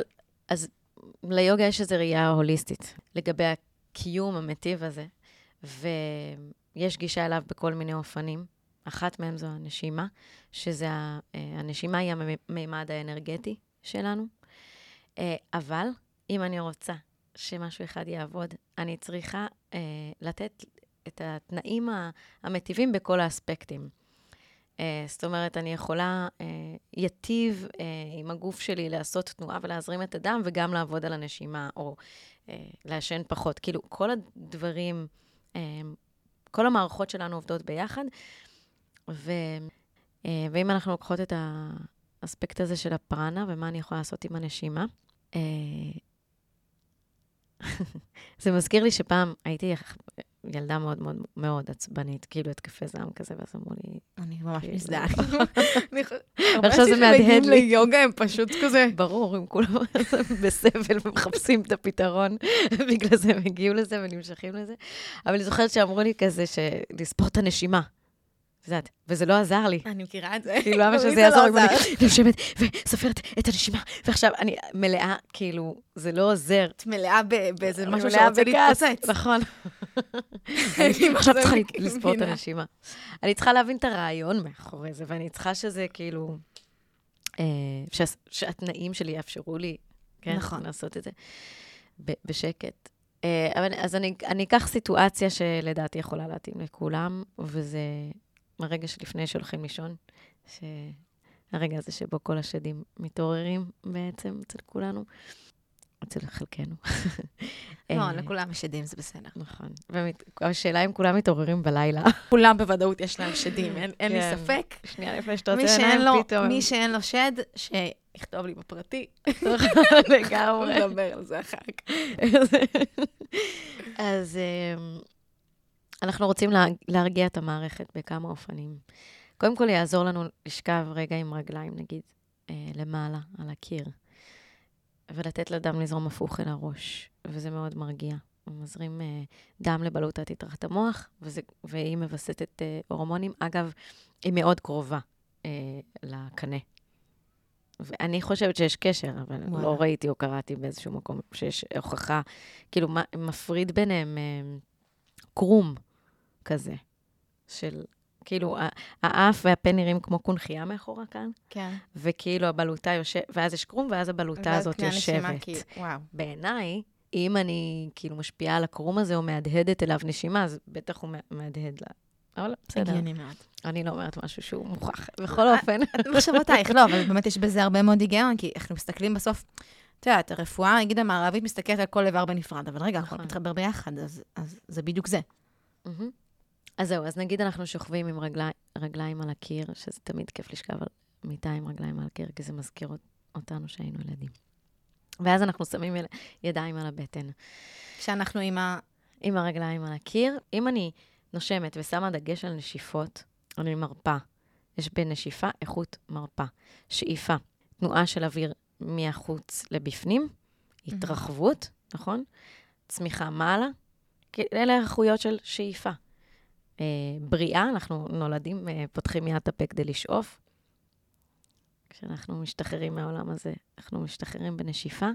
אז ליוגה יש איזו ראייה הוליסטית לגבי הקיום המיטיב הזה, ויש גישה אליו בכל מיני אופנים. אחת מהם זו הנשימה, שזה, אה, הנשימה היא המימד האנרגטי שלנו. אה, אבל אם אני רוצה שמשהו אחד יעבוד, אני צריכה לתת את התנאים המטיבים בכל האספקטים. אה, זאת אומרת, אני יכולה, אה, יטיב אה, עם הגוף שלי לעשות תנועה ולהזרים את הדם, וגם לעבוד על הנשימה, או לעשן פחות. כאילו, כל הדברים, כל המערכות שלנו עובדות ביחד, ו, ואם אנחנו לוקחות את האספקט הזה של הפרנה ומה אני יכולה לעשות עם הנשימה, זה מזכיר לי שפעם הייתי ילדה מאוד מאוד מאוד עצבנית, כאילו התקפי זעם כזה, ואז אמרו לי... אני ממש כאילו, מזדהה. עכשיו זה מהדהד לי. ליוגה הם פשוט כזה... ברור, הם כולם בסבל ומחפשים את הפתרון, בגלל זה הם הגיעו לזה ונמשכים לזה. אבל אני זוכרת שאמרו לי כזה, לספור את הנשימה. את יודעת, וזה לא עזר לי. אני מכירה את זה. כאילו, למה שזה זה יעזור? לא לי? אני יושבת וסופרת את הנשימה, ועכשיו אני מלאה, כאילו, זה לא עוזר. את מלאה באיזה משהו שרוצה להתפוצץ. נכון. אני עכשיו צריכה. לספור את הנשימה. אני צריכה להבין את הרעיון מאחורי זה, ואני צריכה שזה כאילו... אה, שה- שהתנאים שלי יאפשרו לי, כן? נכון. לעשות את זה בשקט. אה, אבל אז אני, אני אקח סיטואציה שלדעתי יכולה להתאים לכולם, וזה הרגע שלפני שהולכים לישון, שהרגע הזה שבו כל השדים מתעוררים בעצם אצל כולנו, אצל חלקנו. לא, אה, לכולם יש עדים, זה בסדר. נכון. והשאלה אם כולם מתעוררים בלילה. כולם בוודאות יש להם שדים, אין- לי כן. ספק. שנייה לפני שאתה רוצה עיניים, לו- פתאום. מי שאין לו שד, שיכתוב לי בפרטי. לגמרי. נדבר על זה אחר כך. אז אמ, אנחנו רוצים לה- להרגיע את המערכת בכמה אופנים. קודם כל, יעזור לנו לשכב רגע עם רגליים, נגיד, אה, למעלה, על הקיר, ולתת לדם לזרום הפוך אל הראש, וזה מאוד מרגיע. הוא מזרים אה, דם לבלוטת יתרת המוח, וזה, והיא מווסתת אה, הורמונים. אגב, היא מאוד קרובה אה, לקנה. ואני חושבת שיש קשר, אבל וואלה. לא ראיתי או קראתי באיזשהו מקום שיש הוכחה, כאילו, מה, מפריד ביניהם אה, קרום כזה, של, כאילו, האף והפה נראים כמו קונכייה מאחורה כאן, כן. וכאילו הבלוטה יושבת, ואז יש קרום, ואז הבלוטה הזאת יושבת. כי- וואו. בעיניי, אם אני כאילו משפיעה על הקרום הזה או מהדהדת אליו נשימה, אז בטח הוא מה- מהדהד לה. אבל בסדר, הגיוני מאוד. אני לא אומרת משהו שהוא מוכח. בכל אופן, מחשבותייך, לא, אבל באמת יש בזה הרבה מאוד היגיון, כי אנחנו מסתכלים בסוף, את יודעת, הרפואה, נגיד המערבית, מסתכלת על כל איבר בנפרד, אבל רגע, הכל נכון. מתחבר ביחד, אז זה בדיוק זה. אז זהו, אז נגיד אנחנו שוכבים עם רגלי, רגליים על הקיר, שזה תמיד כיף לשכב על מיטה עם רגליים על הקיר, כי זה מזכיר אות- אותנו שהיינו ילדים. ואז אנחנו שמים יל- ידיים על הבטן. שאנחנו עם ה... עם הרגליים על הקיר. אם אני נושמת ושמה דגש על נשיפות, אני מרפה. יש בנשיפה איכות מרפה. שאיפה, תנועה של אוויר מהחוץ לבפנים, התרחבות, נכון? צמיחה מעלה. אלה האיכויות של שאיפה. אה, בריאה, אנחנו נולדים, אה, פותחים מיד את הפה כדי לשאוף. כשאנחנו משתחררים מהעולם הזה, אנחנו משתחררים בנשיפה.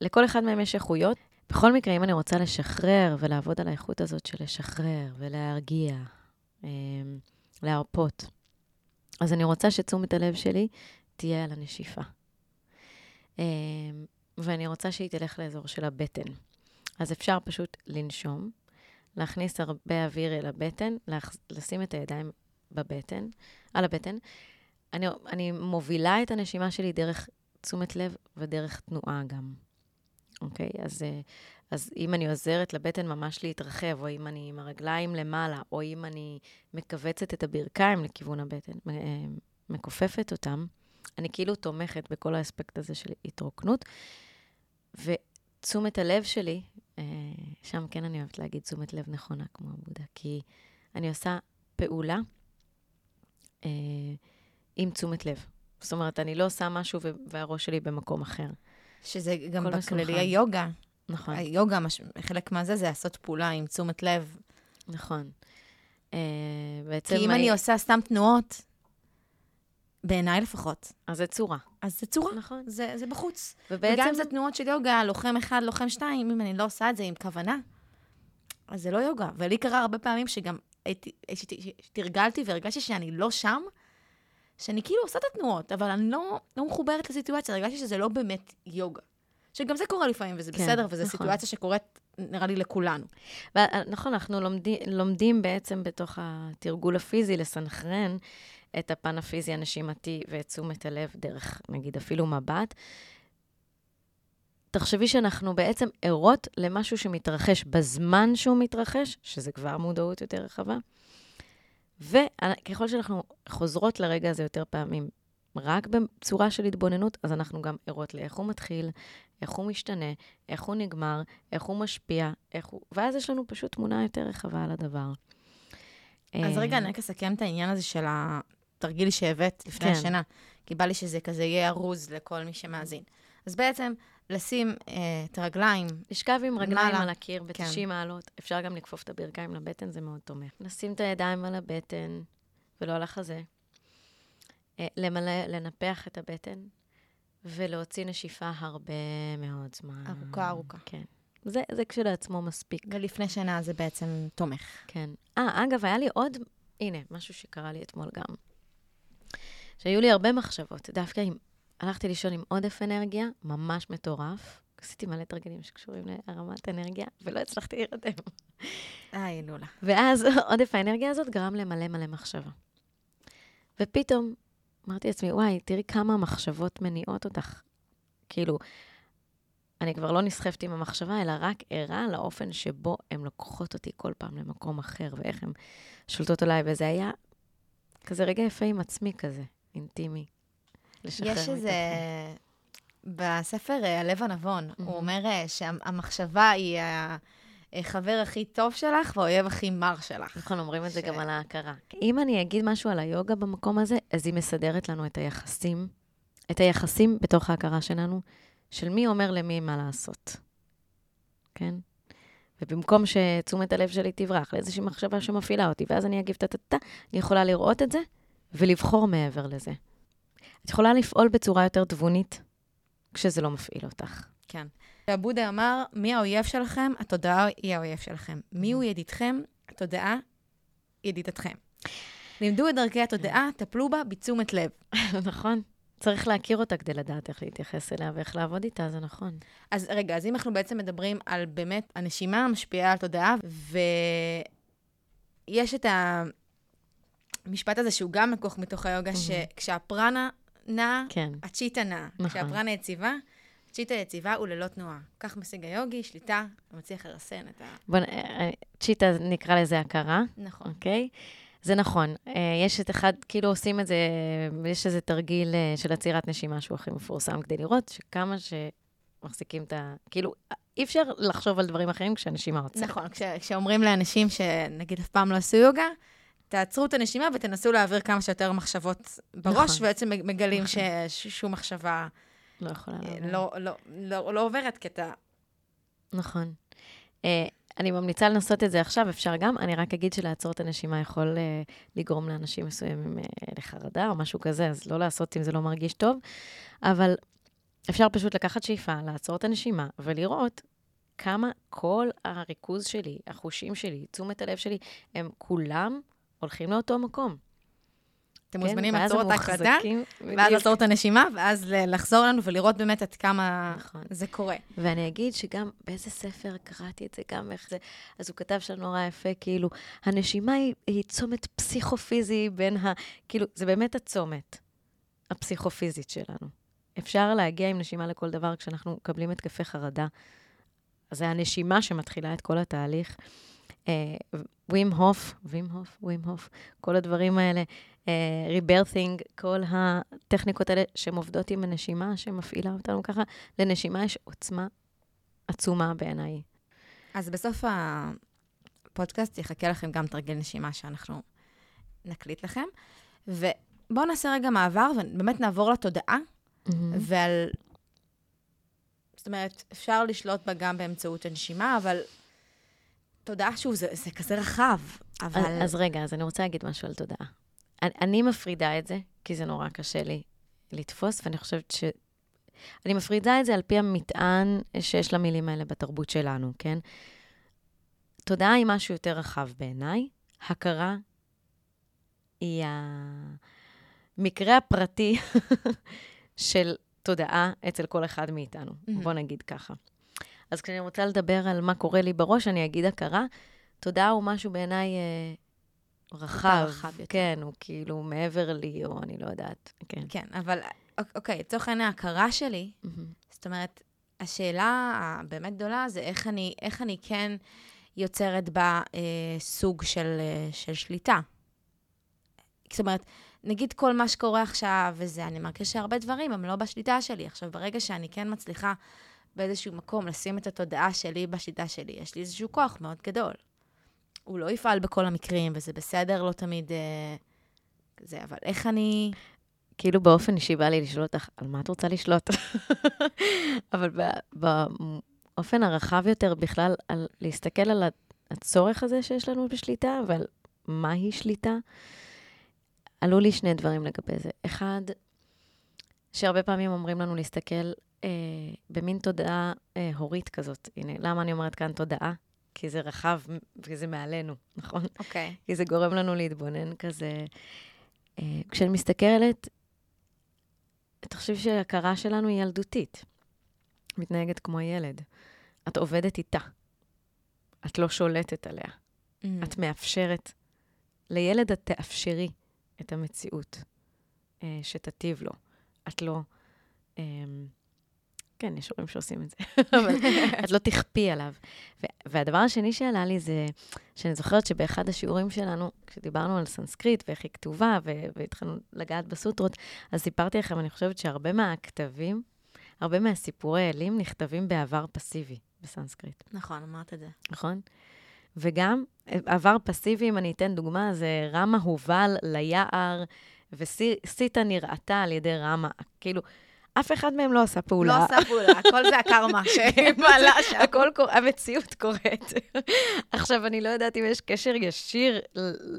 לכל אחד מהם יש איכויות. בכל מקרה, אם אני רוצה לשחרר ולעבוד על האיכות הזאת של לשחרר ולהרגיע, אה, להרפות, אז אני רוצה שתשומת הלב שלי תהיה על הנשיפה. אה, ואני רוצה שהיא תלך לאזור של הבטן. אז אפשר פשוט לנשום, להכניס הרבה אוויר אל הבטן. לשים את הידיים בבטן, על הבטן. אני, אני מובילה את הנשימה שלי דרך תשומת לב ודרך תנועה גם. אוקיי? אז, אה, אז אם אני עוזרת לבטן ממש להתרחב, או אם אני עם הרגליים למעלה, או אם אני מכווצת את הברכיים לכיוון הבטן, אה, מכופפת אותם, אני כאילו תומכת בכל האספקט הזה של התרוקנות. ותשומת הלב שלי, שם כן אני אוהבת להגיד תשומת לב נכונה, כמו עבודה, כי אני עושה פעולה אה, עם תשומת לב. זאת אומרת, אני לא עושה משהו והראש שלי במקום אחר. שזה גם בכללי. היוגה. נכון, היוגה, מש- חלק מהזה זה לעשות פעולה עם תשומת לב. נכון. אה, בעצם... כי אם אני עושה סתם תנועות, בעיניי לפחות, אז זה צורה. אז זה צורה. נכון. זה, זה בחוץ. ובעצם... וגם אם זה תנועות של יוגה, לוחם אחד, לוחם שתיים, אם אני לא עושה את זה עם כוונה, אז זה לא יוגה. ולי קרה הרבה פעמים שגם תרגלתי והרגשתי שאני לא שם, שאני כאילו עושה את התנועות, אבל אני לא, לא מחוברת לסיטואציה, הרגשתי שזה לא באמת יוגה. שגם זה קורה לפעמים, וזה כן, בסדר, וזו נכון. סיטואציה שקורית, נראה לי, לכולנו. ו- נכון, אנחנו לומדים, לומדים בעצם בתוך התרגול הפיזי לסנכרן את הפן הפיזי הנשימתי ואת תשומת הלב דרך, נגיד, אפילו מבט. תחשבי שאנחנו בעצם ערות למשהו שמתרחש בזמן שהוא מתרחש, שזה כבר מודעות יותר רחבה, וככל שאנחנו חוזרות לרגע הזה יותר פעמים, רק בצורה של התבוננות, אז אנחנו גם ערות לאיך הוא מתחיל, איך הוא משתנה, איך הוא נגמר, איך הוא משפיע, איך הוא... ואז יש לנו פשוט תמונה יותר רחבה על הדבר. אז אה, רגע, אני רק אסכם את העניין הזה של התרגיל שהבאת לפני כן. השינה, כי בא לי שזה כזה יהיה ארוז לכל מי שמאזין. אז בעצם, לשים אה, את הרגליים, לשכב עם רגליים מעלה. על הקיר כן. ב-90 מעלות, אפשר גם לכפוף את הברכיים לבטן, זה מאוד תומך. לשים את הידיים על הבטן ולא על החזה. אה, למלא, לנפח את הבטן ולהוציא נשיפה הרבה מאוד זמן. ארוכה, ארוכה. כן. זה, זה כשלעצמו מספיק. ולפני שינה זה בעצם תומך. כן. אה, אגב, היה לי עוד, הנה, משהו שקרה לי אתמול גם. שהיו לי הרבה מחשבות, דווקא אם הלכתי לישון עם עודף אנרגיה, ממש מטורף. עשיתי מלא תרגילים שקשורים להרמת אנרגיה, ולא הצלחתי להירדם. איי, לולה. ואז עודף האנרגיה הזאת גרם למלא מלא מחשבה. ופתאום אמרתי לעצמי, וואי, תראי כמה מחשבות מניעות אותך. כאילו, אני כבר לא נסחפת עם המחשבה, אלא רק ערה לאופן שבו הן לוקחות אותי כל פעם למקום אחר, ואיך הן שולטות עליי, וזה היה כזה רגע יפה עם עצמי כזה, אינטימי. לשחרר יש. איזה... בספר אה, הלב הנבון, מהמם. הוא אומר אה, שהמחשבה היא החבר הכי טוב שלך והאויב הכי מר שלך. נכון, אומרים את זה גם על ההכרה. אם אני אגיד משהו על היוגה במקום הזה, אז היא מסדרת לנו את היחסים, את היחסים בתוך ההכרה שלנו, של מי אומר למי מה לעשות, כן? ובמקום שתשומת הלב שלי תברח לאיזושהי מחשבה שמפעילה אותי, ואז אני אגיב טה-טה-טה, אני יכולה לראות את זה ולבחור מעבר לזה. את יכולה לפעול בצורה יותר תבונית כשזה לא מפעיל אותך. כן. והבודה אמר, מי האויב שלכם? התודעה היא האויב שלכם. מי הוא ידידכם? התודעה ידידתכם. לימדו את דרכי התודעה, טפלו בה בתשומת לב. נכון? צריך להכיר אותה כדי לדעת איך להתייחס אליה ואיך לעבוד איתה, זה נכון. אז רגע, אז אם אנחנו בעצם מדברים על באמת, הנשימה משפיעה על תודעה, ויש את המשפט הזה שהוא גם לקוח מתוך היוגה, שכשהפרנה נעה, כן. הצ'יטה נעה. נכון. כשהפרנה יציבה, הצ'יטה יציבה הוא ללא תנועה. כך משיג היוגי, שליטה, ומצליח לרסן את ה... בוא, נ- אה, צ'יטה נקרא לזה הכרה, נכון. אוקיי? זה נכון. אה, יש את אחד, כאילו עושים את זה, יש איזה תרגיל אה, של עצירת נשימה שהוא הכי מפורסם, כדי לראות שכמה שמחזיקים את ה... כאילו, אי אפשר לחשוב על דברים אחרים כשהנשימה עוצרת. נכון, כש, כשאומרים לאנשים שנגיד אף פעם לא עשו יוגה, תעצרו את הנשימה ותנסו להעביר כמה שיותר מחשבות בראש, נכון. ובעצם מגלים נכון. ששום מחשבה לא אה. לא, לא, לא, לא עוברת, כי אתה... נכון. אה, אני ממליצה לנסות את זה עכשיו, אפשר גם. אני רק אגיד שלעצור את הנשימה יכול אה, לגרום לאנשים מסוימים אה, לחרדה או משהו כזה, אז לא לעשות אם זה לא מרגיש טוב. אבל אפשר פשוט לקחת שאיפה, לעצור את הנשימה ולראות כמה כל הריכוז שלי, החושים שלי, תשומת הלב שלי, הם כולם הולכים לאותו מקום. אתם כן? מוזמנים לעצור את ההקלטה, ואז. לעצור את הנשימה, ואז לחזור אלינו ולראות באמת עד כמה נכון. זה קורה. ואני אגיד שגם באיזה ספר קראתי את זה, גם איך זה, אז הוא כתב שם נורא יפה, כאילו, הנשימה היא, היא צומת פסיכופיזי בין ה... כאילו, זה באמת הצומת הפסיכופיזית שלנו. אפשר להגיע עם נשימה לכל דבר כשאנחנו מקבלים התקפי חרדה. אז זה הנשימה שמתחילה את כל התהליך. ווים הוף, ווים הוף, ווים הוף, כל הדברים האלה, ריברת'ינג, כל הטכניקות האלה שהן עובדות עם הנשימה, שמפעילה אותנו ככה, לנשימה יש עוצמה עצומה בעיניי. אז בסוף הפודקאסט יחכה לכם גם תרגיל נשימה שאנחנו נקליט לכם. ובואו נעשה רגע מעבר, ובאמת נעבור לתודעה, ועל... זאת אומרת, אפשר לשלוט בה גם באמצעות הנשימה, אבל תודעה, שוב, זה, זה כזה רחב, אבל... אז, אז רגע, אז אני רוצה להגיד משהו על תודעה. אני, אני מפרידה את זה, כי זה נורא קשה לי לתפוס, ואני חושבת ש... אני מפרידה את זה על פי המטען שיש למילים האלה בתרבות שלנו, כן? תודעה היא משהו יותר רחב בעיניי. הכרה היא המקרה הפרטי של תודעה אצל כל אחד מאיתנו. Mhm. בוא נגיד ככה. אז כשאני רוצה לדבר על מה קורה לי בראש, אני אגיד הכרה. תודעה הוא משהו בעיניי אה, רחב. רחב יותר. כן, הוא כאילו מעבר לי, או אני לא יודעת. כן. כן, אבל אוק- אוקיי, לצורך העניין, ההכרה שלי, מהמם. זאת אומרת, השאלה הבאמת גדולה זה איך אני, איך אני כן יוצרת בה אה, סוג של, אה, של שליטה. זאת אומרת, נגיד כל מה שקורה עכשיו וזה, אני מרגישה שהרבה דברים הם לא בשליטה שלי. עכשיו, ברגע שאני כן מצליחה באיזשהו מקום לשים את התודעה שלי בשליטה שלי, יש לי איזשהו כוח מאוד גדול. הוא לא יפעל בכל המקרים, וזה בסדר, לא תמיד... אה, זה, אבל איך אני... כאילו באופן אישי בא לי לשאול אותך, על מה את רוצה לשלוט? אבל באופן הרחב יותר בכלל, על להסתכל על הצורך הזה שיש לנו בשליטה ועל מהי שליטה, עלו לי שני דברים לגבי זה. אחד, שהרבה פעמים אומרים לנו להסתכל אה, במין תודעה אה, הורית כזאת. הנה, למה אני אומרת כאן תודעה? כי זה רחב וזה מעלינו, נכון? אוקיי. Okay. כי זה גורם לנו להתבונן כזה. אה, כשאני מסתכלת, אתה חושב שההכרה שלנו היא ילדותית. מתנהגת כמו ילד. את עובדת איתה. את לא שולטת עליה. Mm. את מאפשרת. לילד את תאפשרי את המציאות אה, שתטיב לו. את לא... אה, כן, יש הורים שעושים את זה, אבל את לא תכפי עליו. והדבר השני שעלה לי זה שאני זוכרת שבאחד השיעורים שלנו, כשדיברנו על סנסקריט ואיך היא כתובה, והתחלנו לגעת בסוטרות, אז סיפרתי לכם, אני חושבת שהרבה מהכתבים, הרבה מהסיפורי אלים נכתבים בעבר פסיבי בסנסקריט. נכון, אמרת את זה. נכון? וגם עבר פסיבי, אם אני אתן דוגמה, זה רמה הובל ליער, וסיטה נראתה על ידי רמה. כאילו, אף אחד מהם לא עשה פעולה. לא עשה פעולה, הכל זה הקרמה שמעלה שם. הכל קורה, המציאות קורית. עכשיו, אני לא יודעת אם יש קשר ישיר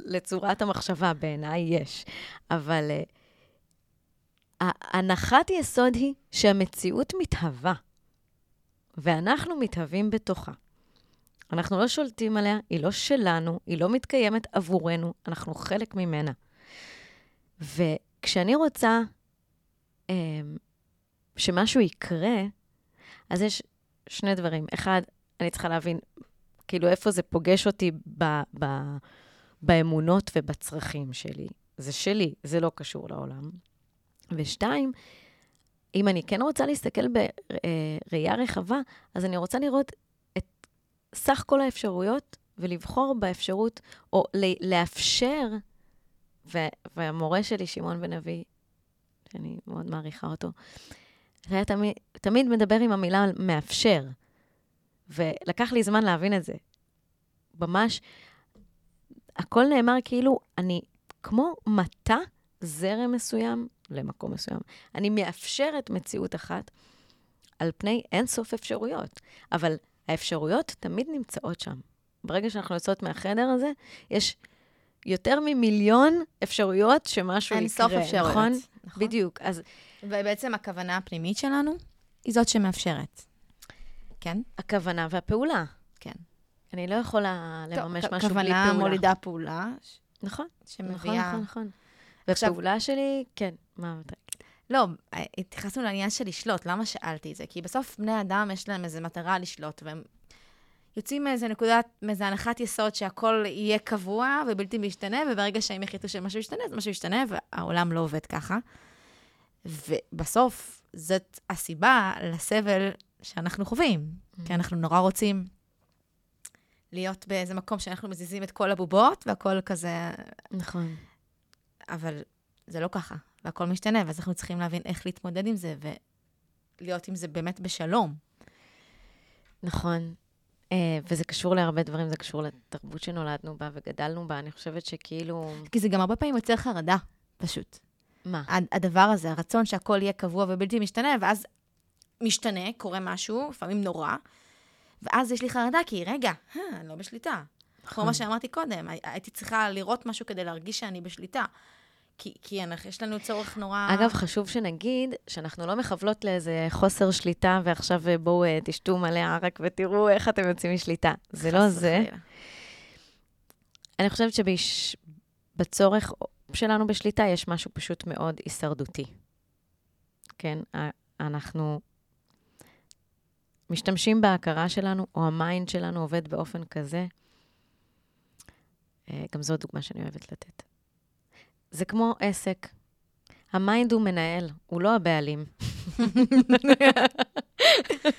לצורת המחשבה, בעיניי יש. אבל uh, הנחת יסוד היא שהמציאות מתהווה, ואנחנו מתהווים בתוכה. אנחנו לא שולטים עליה, היא לא שלנו, היא לא מתקיימת עבורנו, אנחנו חלק ממנה. וכשאני רוצה um, שמשהו יקרה, אז יש שני דברים. אחד, אני צריכה להבין, כאילו, איפה זה פוגש אותי ב, ב, באמונות ובצרכים שלי. זה שלי, זה לא קשור לעולם. ושתיים, אם אני כן רוצה להסתכל בראייה רחבה, אז אני רוצה לראות את סך כל האפשרויות ולבחור באפשרות, או לאפשר, והמורה שלי, שמעון בן אבי, שאני מאוד מעריכה אותו, היה תמיד, תמיד מדבר עם המילה מאפשר. ולקח לי זמן להבין את זה. ממש, הכל נאמר כאילו אני כמו מטה זרם מסוים למקום מסוים. אני מאפשרת מציאות אחת על פני אינסוף אפשרויות, אבל האפשרויות תמיד נמצאות שם. ברגע שאנחנו יוצאות מהחדר הזה, יש יותר ממיליון אפשרויות שמשהו יקרה. אין סוף אפשרויות. נכון? בדיוק. אז ובעצם הכוונה הפנימית שלנו היא זאת שמאפשרת. כן? הכוונה והפעולה. כן. אני לא יכולה לממש טוב, משהו בלי פעולה. כוונה מולידה פעולה. נכון. שמביאה... נכון, נכון, נכון. והפעולה שלי, כן, מה אמרת? לא, התייחסנו לעניין של לשלוט, למה שאלתי את זה? כי בסוף בני אדם יש להם איזו מטרה לשלוט, והם יוצאים מאיזה נקודת, מאיזה הנחת יסוד שהכל יהיה קבוע ובלתי משתנה, וברגע שהם יחליטו שמשהו ישתנה, אז משהו ישתנה, והעולם לא עובד ככה. ובסוף, זאת הסיבה לסבל שאנחנו חווים, mm-hmm. כי אנחנו נורא רוצים להיות באיזה מקום שאנחנו מזיזים את כל הבובות, והכל כזה... נכון. אבל זה לא ככה, והכל משתנה, ואז אנחנו צריכים להבין איך להתמודד עם זה, ולהיות עם זה באמת בשלום. נכון. Uh, וזה קשור להרבה דברים, זה קשור לתרבות שנולדנו בה וגדלנו בה. אני חושבת שכאילו... כי זה גם הרבה פעמים יוצר חרדה, פשוט. מה? הדבר הזה, הרצון שהכל יהיה קבוע ובלתי משתנה, ואז משתנה, קורה משהו, לפעמים נורא, ואז יש לי חרדה, כי רגע, אה, אני לא בשליטה. נכון. כמו מה שאמרתי קודם, הייתי צריכה לראות משהו כדי להרגיש שאני בשליטה. כי, כי אנחנו, יש לנו צורך נורא... אגב, חשוב שנגיד שאנחנו לא מכוולות לאיזה חוסר שליטה, ועכשיו בואו אה, תשתו מלא ערק ותראו איך אתם יוצאים משליטה. זה לא זה. אני חושבת שבצורך שלנו בשליטה יש משהו פשוט מאוד הישרדותי. כן, אנחנו משתמשים בהכרה שלנו, או ה mind שלנו עובד באופן כזה. אה, גם זו דוגמה שאני אוהבת לתת. זה כמו עסק. ה mind הוא מנהל, הוא לא הבעלים.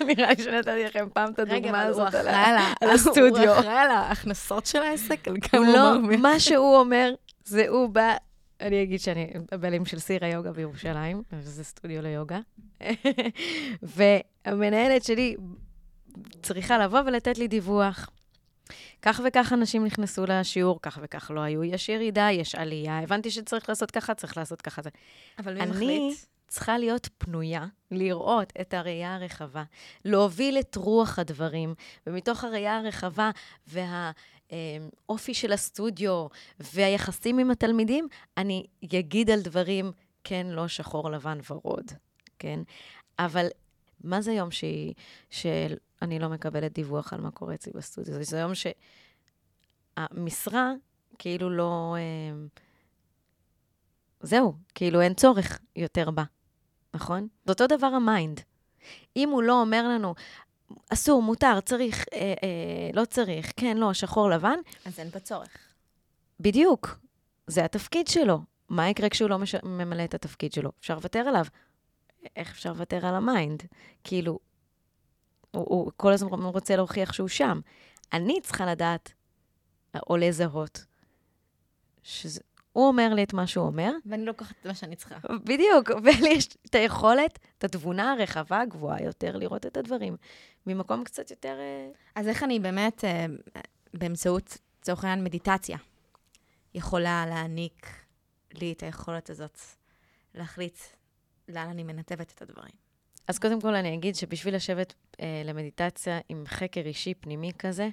נראה לי שנתתי לכם פעם את הדוגמה הזאת על הסטודיו. הוא אחראי על ההכנסות של העסק? על כמה הוא לא, מה שהוא אומר, זה הוא בא אני אגיד שאני הבעלים של סיר היוגה בירושלים, וזה סטודיו ליוגה. והמנהלת שלי צריכה לבוא ולתת לי דיווח. כך וכך אנשים נכנסו לשיעור, כך וכך לא היו. יש ירידה, יש עלייה, הבנתי שצריך לעשות ככה, צריך לעשות ככה. אבל מי אני מחליט? צריכה להיות פנויה, לראות את הראייה הרחבה, להוביל את רוח הדברים, ומתוך הראייה הרחבה והאופי של הסטודיו והיחסים עם התלמידים, אני אגיד על דברים, כן, לא שחור, לבן, ורוד, כן? אבל מה זה יום שהיא, שאני לא מקבלת דיווח על מה קורה אצלי בסטודיו? זה יום שהמשרה כאילו לא... אה, זהו, כאילו אין צורך יותר בה, נכון? זה אותו דבר ה mind. אם הוא לא אומר לנו, אסור, מותר, צריך, אה, אה, לא צריך, כן, לא, שחור לבן, אז אין בה צורך. בדיוק, זה התפקיד שלו. מה יקרה כשהוא לא מש... ממלא את התפקיד שלו? אפשר לוותר עליו. איך אפשר לוותר על ה mind? כאילו, הוא, הוא כל הזמן רוצה להוכיח שהוא שם. אני צריכה לדעת, או לזהות, שזה... הוא אומר לי את מה שהוא אומר, ואני לוקחת את מה שאני צריכה. בדיוק, ולי יש את היכולת, את התבונה הרחבה, הגבוהה יותר, לראות את הדברים ממקום קצת יותר... אה, אז איך אני באמת, אה, באמצעות, לצורך העניין, מדיטציה, יכולה להעניק לי את היכולת הזאת להחליט לאן אני מנתבת את הדברים? אז קודם כל אני אגיד שבשביל לשבת אה, למדיטציה עם חקר אישי פנימי כזה,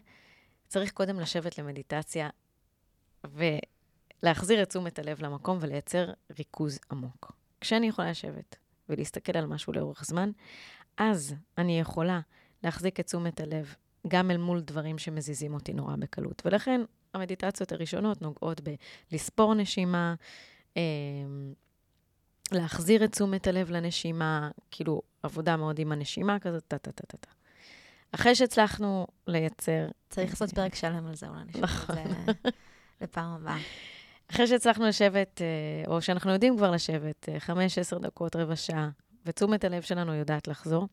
צריך קודם לשבת למדיטציה ולהחזיר את תשומת הלב למקום ולייצר ריכוז עמוק. כשאני יכולה לשבת ולהסתכל על משהו לאורך זמן, אז אני יכולה להחזיק את תשומת הלב גם אל מול דברים שמזיזים אותי נורא בקלות. ולכן המדיטציות הראשונות נוגעות בלספור נשימה, אה, להחזיר את תשומת הלב לנשימה, כאילו, עבודה מאוד עם הנשימה כזאת, טה-טה-טה-טה. אחרי שהצלחנו לייצר... צריך לעשות פרק שלם על זה, אולי נשאיר נכון. את זה לפעם הבאה. אחרי שהצלחנו לשבת, אה, או שאנחנו יודעים כבר לשבת, אה, חמש, עשר דקות, רבע שעה, ותשומת הלב שלנו יודעת לחזור,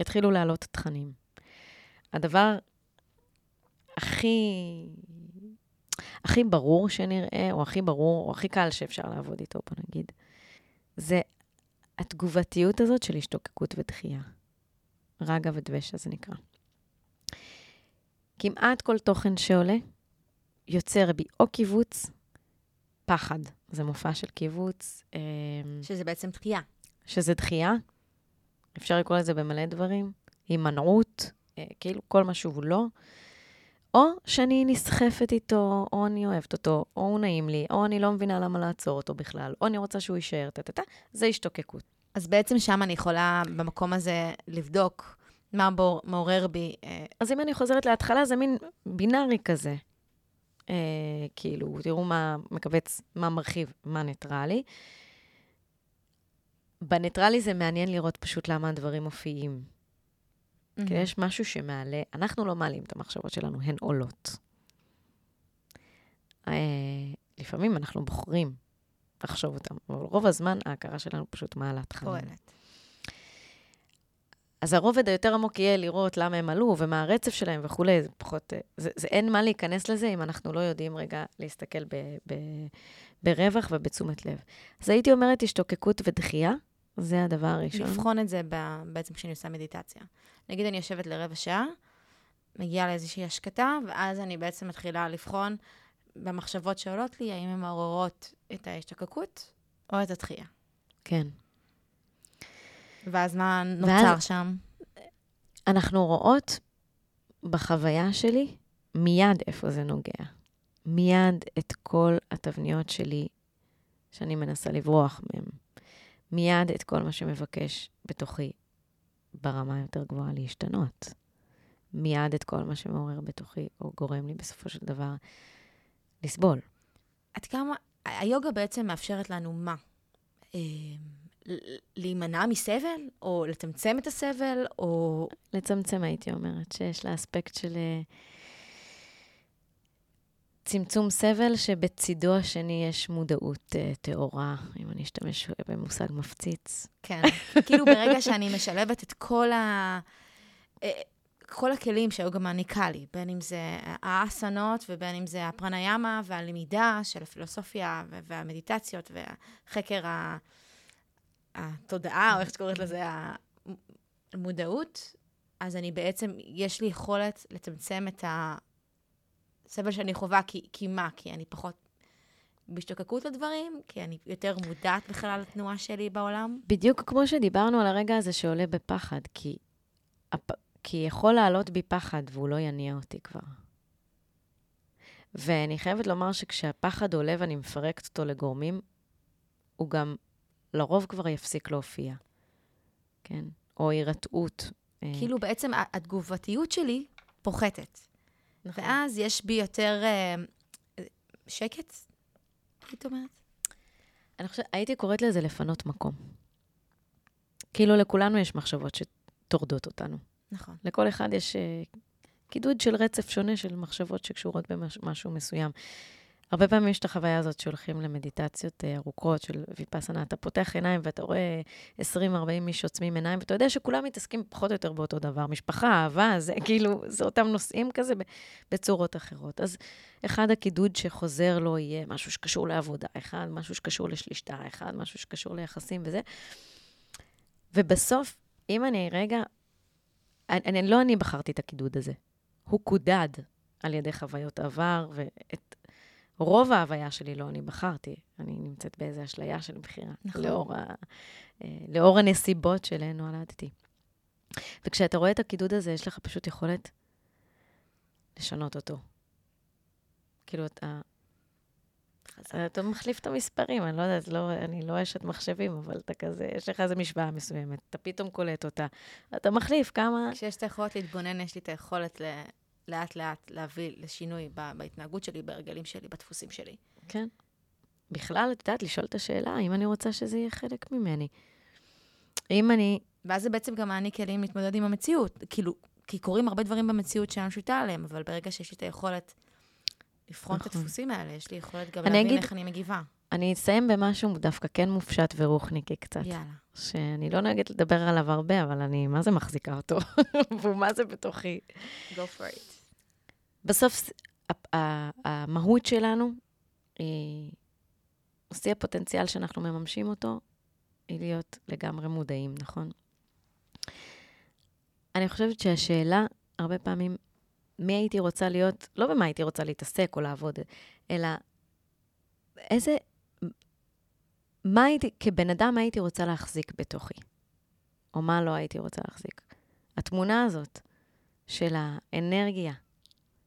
התחילו לעלות תכנים. הדבר הכי, הכי ברור שנראה, או הכי ברור, או הכי קל שאפשר לעבוד איתו, בוא נגיד, זה התגובתיות הזאת של השתוקקות ודחייה. רגע ודבשה זה נקרא. כמעט כל תוכן שעולה יוצר בי או קיבוץ, פחד. זה מופע של קיבוץ, אה, שזה בעצם דחייה. שזה דחייה, אפשר לקרוא לזה במלא דברים, הימנעות, אה, כאילו כל מה שהוא לא, או שאני נסחפת איתו, או אני אוהבת אותו, או הוא נעים לי, או אני לא מבינה למה לעצור אותו בכלל, או אני רוצה שהוא יישאר, טה-טה-טה, זה השתוקקות. אז בעצם שם אני יכולה, במקום הזה, לבדוק מה בור, מעורר בי. אה, אז אם אני חוזרת להתחלה, זה מין בינארי כזה. אה, כאילו, תראו מה מכווץ, מה מרחיב, מה ניטרלי. בניטרלי זה מעניין לראות פשוט למה הדברים מופיעים. כי יש משהו שמעלה, אנחנו לא מעלים את המחשבות שלנו, הן עולות. אה, לפעמים אנחנו בוחרים לחשוב אותם, אבל רוב הזמן ההכרה שלנו פשוט מעלה תכנים. פועלת. אז הרובד היותר עמוק יהיה לראות למה הם עלו ומה הרצף שלהם וכולי, זה פחות... אה, זה, זה אין מה להיכנס לזה אם אנחנו לא יודעים רגע להסתכל ב, ב, ברווח ובתשומת לב. אז הייתי אומרת השתוקקות ודחייה, זה הדבר הראשון. לבחון את זה ב- בעצם כשאני עושה מדיטציה. נגיד אני יושבת לרבע שעה, מגיעה לאיזושהי השקטה, ואז אני בעצם מתחילה לבחון במחשבות שעולות לי, האם הן מעוררות את ההשתקקות או את התחייה. כן. ואז מה נוצר ואז- שם? אנחנו רואות בחוויה שלי מיד איפה זה נוגע. מיד את כל התבניות שלי שאני מנסה לברוח מהן. מיד את כל מה שמבקש בתוכי ברמה יותר גבוהה להשתנות. מיד את כל מה שמעורר בתוכי, או גורם לי בסופו של דבר לסבול. עד כמה, היוגה בעצם מאפשרת לנו מה? אה, להימנע מסבל, או לצמצם את הסבל, או... לצמצם, הייתי אומרת, שיש לה אספקט של אה, צמצום סבל, שבצידו השני יש מודעות אה, טהורה, אם אני אשתמש במושג מפציץ. כן. כאילו ברגע שאני משלבת את כל ה... אה, כל הכלים שהיוגה מעניקה לי, בין אם זה האסנות ובין אם זה הפרניאמה והלמידה של הפילוסופיה והמדיטציות והחקר התודעה, או איך שקוראת לזה, המודעות, אז אני בעצם, יש לי יכולת לצמצם את הסבל שאני חווה, כי, כי מה? כי אני פחות בהשתוקקות לדברים, כי אני יותר מודעת בכלל לתנועה שלי בעולם. בדיוק כמו שדיברנו על הרגע הזה שעולה בפחד, כי, כי יכול לעלות בי פחד והוא לא יניע אותי כבר. ואני חייבת לומר שכשהפחד עולה ואני מפרקת אותו לגורמים, הוא גם לרוב כבר יפסיק להופיע, כן? או הירתעות. אה. כאילו בעצם התגובתיות שלי פוחתת. נכון. ואז יש בי יותר uh, שקט, היית אומרת? אני חושבת, הייתי קוראת לזה לפנות מקום. כאילו לכולנו יש מחשבות שטורדות אותנו. נכון. לכל אחד יש uh, קידוד של רצף שונה של מחשבות שקשורות במשהו מסוים. הרבה פעמים יש את החוויה הזאת שהולכים למדיטציות אה, ארוכות של ויפאסנה, אתה פותח עיניים ואתה רואה 20-40 איש עוצמים עיניים, ואתה יודע שכולם מתעסקים פחות או יותר באותו דבר. משפחה, אהבה, זה כאילו, זה אותם נושאים כזה בצורות אחרות. אז אחד הקידוד שחוזר לו יהיה משהו שקשור לעבודה, אחד משהו שקשור לשלישתה, אחד משהו שקשור ליחסים וזה. ובסוף, אם אני רגע, אני, אני, לא אני בחרתי את הקידוד הזה, הוא קודד על ידי חוויות עבר ואת רוב ההוויה שלי לא אני בחרתי, אני נמצאת באיזו אשליה של בחירה, נכון. לאור, ה, אה, לאור הנסיבות שלהן נולדתי. וכשאתה רואה את הקידוד הזה, יש לך פשוט יכולת לשנות אותו. כאילו, אתה... אתה מחליף את המספרים, אני לא יודעת, לא, אני לא אשת מחשבים, אבל אתה כזה, יש לך איזו משוואה מסוימת, אתה פתאום קולט אותה, אתה מחליף כמה... כשיש את היכולת להתבונן, יש לי את היכולת ל... לאט-לאט להביא לשינוי בהתנהגות שלי, בהרגלים שלי, בדפוסים שלי. כן. בכלל, את יודעת, לשאול את השאלה, האם אני רוצה שזה יהיה חלק ממני. אם אני... ואז זה בעצם גם מעניק כלים להתמודד עם המציאות. כאילו, כי קורים הרבה דברים במציאות שאני שליטה עליהם, אבל ברגע שיש לי את היכולת לבחון נכון. את הדפוסים האלה, יש לי יכולת גם להבין אגיד, איך אני מגיבה. אני אסיים במשהו דווקא כן מופשט ורוחניקי קצת. יאללה. שאני לא נוהגת לדבר עליו הרבה, אבל אני מה זה מחזיקה אותו, והוא מה זה בתוכי. Go for it. בסוף, המהות שלנו, שיא הפוטנציאל שאנחנו מממשים אותו, היא להיות לגמרי מודעים, נכון? אני חושבת שהשאלה, הרבה פעמים, מי הייתי רוצה להיות, לא במה הייתי רוצה להתעסק או לעבוד, אלא איזה, מה הייתי, כבן אדם, מה הייתי רוצה להחזיק בתוכי? או מה לא הייתי רוצה להחזיק? התמונה הזאת של האנרגיה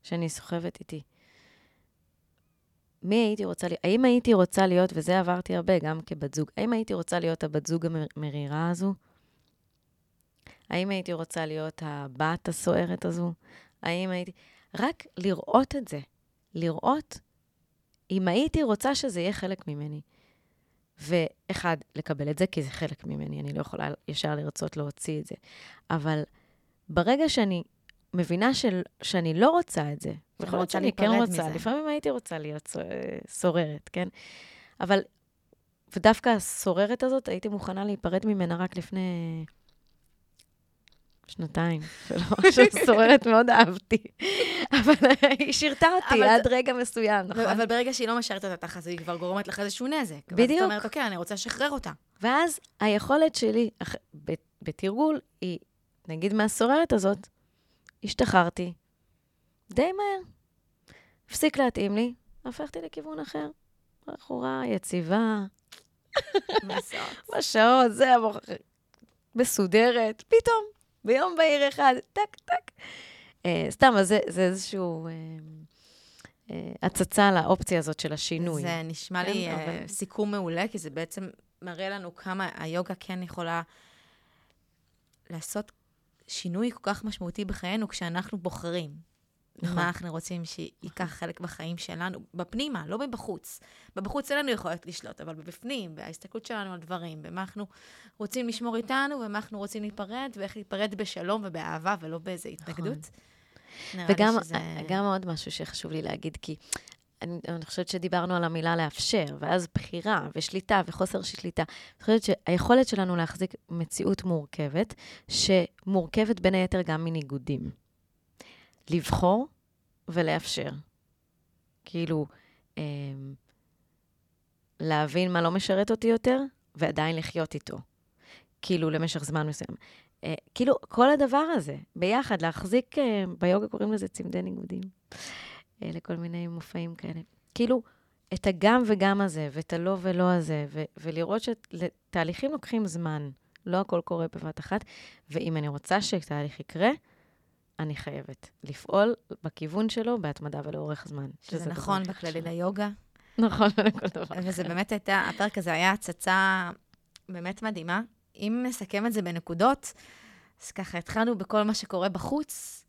שאני סוחבת איתי. מי הייתי רוצה להיות? האם הייתי רוצה להיות, וזה עברתי הרבה, גם כבת זוג, האם הייתי רוצה להיות הבת זוג המרירה הזו? האם הייתי רוצה להיות הבת הסוערת הזו? האם הייתי... רק לראות את זה. לראות אם הייתי רוצה שזה יהיה חלק ממני. ואחד, לקבל את זה, כי זה חלק ממני, אני לא יכולה ישר לרצות להוציא את זה. אבל ברגע שאני מבינה של, שאני לא רוצה את זה, יכול להיות שאני כן רוצה, מזה. לפעמים הייתי רוצה להיות סוררת, כן? אבל, ודווקא הסוררת הזאת, הייתי מוכנה להיפרד ממנה רק לפני שנתיים, משהו סוררת מאוד אהבתי. אבל היא שירתה אותי עד רגע מסוים, נכון? אבל ברגע שהיא לא משרתת אותך, אז היא כבר גורמת לך איזשהו נזק. בדיוק. ואז את אומרת, אוקיי, אני רוצה לשחרר אותה. ואז היכולת שלי, בתרגול, היא, נגיד מהסוררת הזאת, השתחררתי די מהר. הפסיק להתאים לי, הפכתי לכיוון אחר. בחורה יציבה. בשעות, זה המוח... מסודרת, פתאום, ביום בהיר אחד, טק, טק. Uh, סתם, אז זה, זה איזשהו... uh, הצצה לאופציה הזאת של השינוי. זה נשמע כן, לי אבל... סיכום מעולה, כי זה בעצם מראה לנו כמה היוגה כן יכולה לעשות שינוי כל כך משמעותי בחיינו כשאנחנו בוחרים. נכון. מה אנחנו רוצים שייקח חלק בחיים שלנו, בפנימה, לא מבחוץ. בבחוץ אין לנו יכולת לשלוט, אבל בפנים, בהסתכלות שלנו על דברים, במה אנחנו רוצים לשמור איתנו, ומה אנחנו רוצים להיפרד, ואיך להיפרד בשלום ובאהבה, ולא באיזו נכון. התנגדות. נכון. וגם שזה... עוד משהו שחשוב לי להגיד, כי אני, אני חושבת שדיברנו על המילה לאפשר, ואז בחירה ושליטה וחוסר שליטה. אני חושבת שהיכולת שלנו להחזיק מציאות מורכבת, שמורכבת בין היתר גם מניגודים. לבחור ולאפשר. כאילו, אה, להבין מה לא משרת אותי יותר, ועדיין לחיות איתו. כאילו, למשך זמן מסוים. אה, כאילו, כל הדבר הזה, ביחד, להחזיק, אה, ביוגה קוראים לזה צמדי ניגודים, לכל מיני מופעים כאלה. כאילו, את הגם וגם הזה, ואת הלא ולא הזה, ו- ולראות שתהליכים לוקחים זמן, לא הכל קורה בבת אחת, ואם אני רוצה שתהליך יקרה, אני חייבת לפעול בכיוון שלו בהתמדה ולאורך זמן. שזה נכון בכללי ליוגה. נכון, לכל דבר. וזה באמת הייתה, הפרק הזה היה הצצה באמת מדהימה. אם נסכם את זה בנקודות, אז ככה התחלנו בכל מה שקורה בחוץ,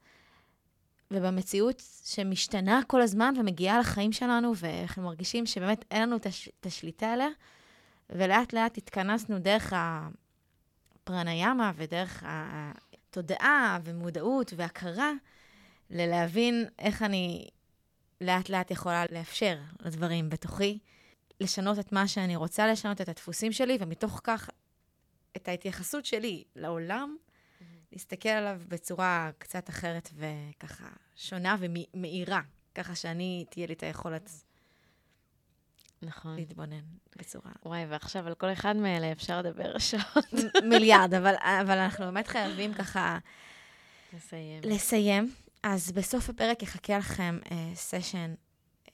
ובמציאות שמשתנה כל הזמן ומגיעה לחיים שלנו, ואנחנו מרגישים שבאמת אין לנו את. את השליטה עליה, ולאט לאט התכנסנו דרך הפרניאמה ודרך התודעה ומודעות והכרה, ללהבין איך אני לאט לאט יכולה לאפשר לדברים בתוכי, לשנות את מה שאני רוצה לשנות, את הדפוסים שלי, ומתוך כך את ההתייחסות שלי לעולם, להסתכל עליו בצורה קצת אחרת וככה שונה ומאירה, ככה שאני, תהיה לי את היכולת נכון. להתבונן בצורה... וואי, ועכשיו על כל אחד מאלה אפשר לדבר שעות. מיליארד, אבל, אבל אנחנו באמת חייבים ככה... לסיים. לסיים. אז בסוף הפרק יחכה לכם אה, סשן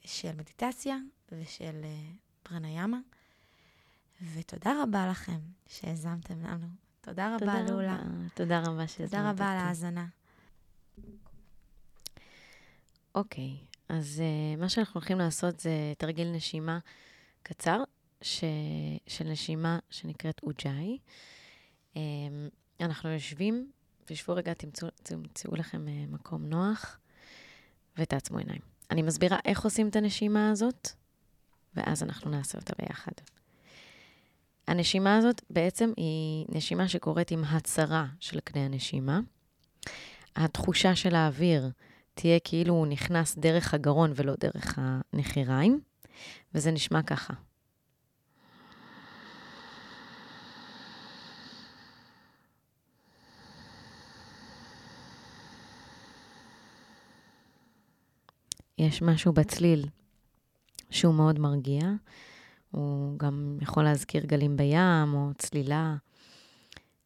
של מדיטציה ושל אה, פרניאמה. ותודה רבה לכם שהאזמתם לנו. תודה רבה, תודה לולה. רבה. תודה רבה שהזמנת אותי. תודה רבה על ההאזנה. אוקיי, אז uh, מה שאנחנו הולכים לעשות זה תרגיל נשימה קצר, ש... של נשימה שנקראת אוג'אי. Um, אנחנו יושבים, תשבו רגע, תמצאו, תמצאו לכם uh, מקום נוח ותעצמו עיניים. אני מסבירה איך עושים את הנשימה הזאת, ואז אנחנו נעשה אותה ביחד. הנשימה הזאת בעצם היא נשימה שקורית עם הצרה של קנה הנשימה. התחושה של האוויר תהיה כאילו הוא נכנס דרך הגרון ולא דרך הנחיריים, וזה נשמע ככה. יש משהו בצליל שהוא מאוד מרגיע, הוא גם יכול להזכיר גלים בים או צלילה.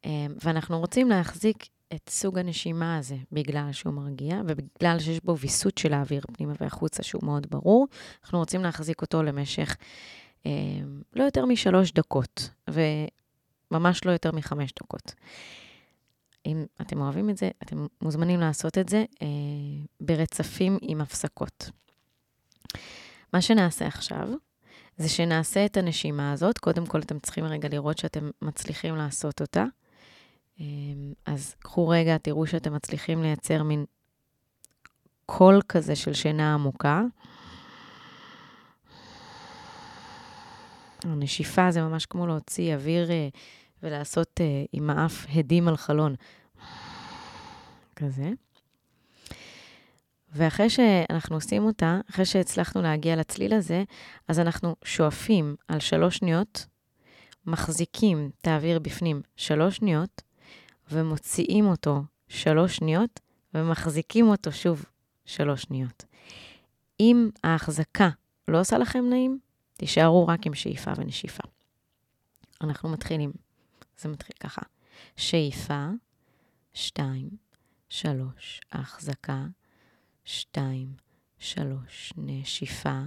אמ, ואנחנו רוצים להחזיק את סוג הנשימה הזה בגלל שהוא מרגיע, ובגלל שיש בו ויסות של האוויר פנימה והחוצה שהוא מאוד ברור, אנחנו רוצים להחזיק אותו למשך אה, לא יותר משלוש דקות, וממש לא יותר מחמש דקות. אם אתם אוהבים את זה, אתם מוזמנים לעשות את זה אה, ברצפים עם הפסקות. מה שנעשה עכשיו, זה שנעשה את הנשימה הזאת. קודם כל, אתם צריכים רגע לראות שאתם מצליחים לעשות אותה. אמ, אז קחו רגע, תראו שאתם מצליחים לייצר מין קול כזה של שינה עמוקה. הנשיפה זה ממש כמו להוציא אוויר אה, ולעשות אה, עם האף הדים על חלון. כזה. ואחרי שאנחנו עושים אותה, אחרי שהצלחנו להגיע לצליל הזה, אז אנחנו שואפים על שלוש שניות, מחזיקים את האוויר בפנים שלוש שניות, ומוציאים אותו שלוש שניות, ומחזיקים אותו שוב שלוש שניות. אם ההחזקה לא עושה לכם נעים, תישארו רק עם שאיפה ונשיפה. אנחנו מתחילים. זה מתחיל ככה. שאיפה, שתיים, שלוש, החזקה, שתיים, שלוש, נשיפה,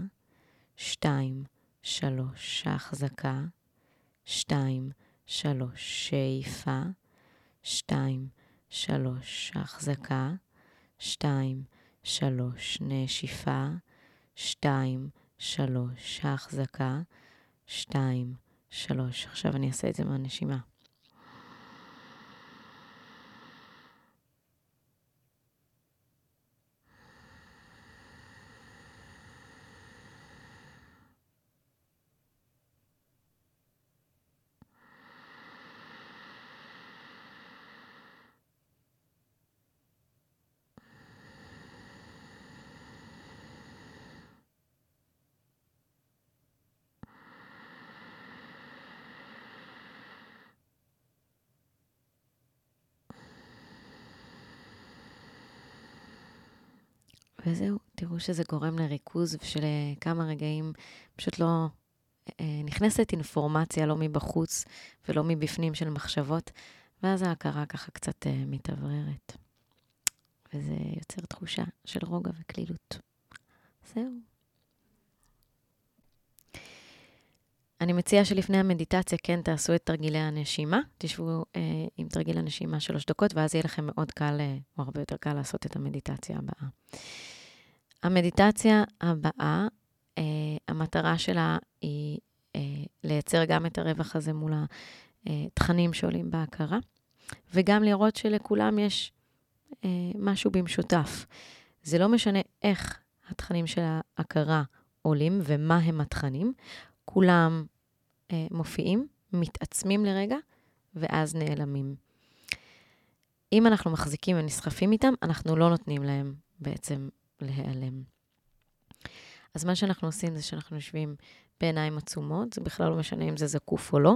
שתיים, שלוש, החזקה, שתיים, שלוש, שאיפה, שתיים, שלוש, החזקה, שתיים, שלוש, נשיפה, שתיים, שלוש, החזקה, שתיים, שלוש. עכשיו אני אעשה את זה מהנשימה. וזהו, תראו שזה גורם לריכוז ושלכמה רגעים פשוט לא אה, נכנסת אינפורמציה, לא מבחוץ ולא מבפנים של מחשבות, ואז ההכרה ככה קצת אה, מתאווררת. וזה יוצר תחושה של רוגע וקלילות. זהו. אני מציעה שלפני המדיטציה כן תעשו את תרגילי הנשימה. תשבו אה, עם תרגיל הנשימה שלוש דקות, ואז יהיה לכם מאוד קל, אה, או הרבה יותר קל לעשות את המדיטציה הבאה. המדיטציה הבאה, אה, המטרה שלה היא אה, לייצר גם את הרווח הזה מול התכנים שעולים בהכרה, וגם לראות שלכולם יש אה, משהו במשותף. זה לא משנה איך התכנים של ההכרה עולים ומה הם התכנים, כולם אה, מופיעים, מתעצמים לרגע, ואז נעלמים. אם אנחנו מחזיקים ונסחפים איתם, אנחנו לא נותנים להם בעצם להיעלם. אז מה שאנחנו עושים זה שאנחנו יושבים בעיניים עצומות, זה בכלל לא משנה אם זה זקוף או לא.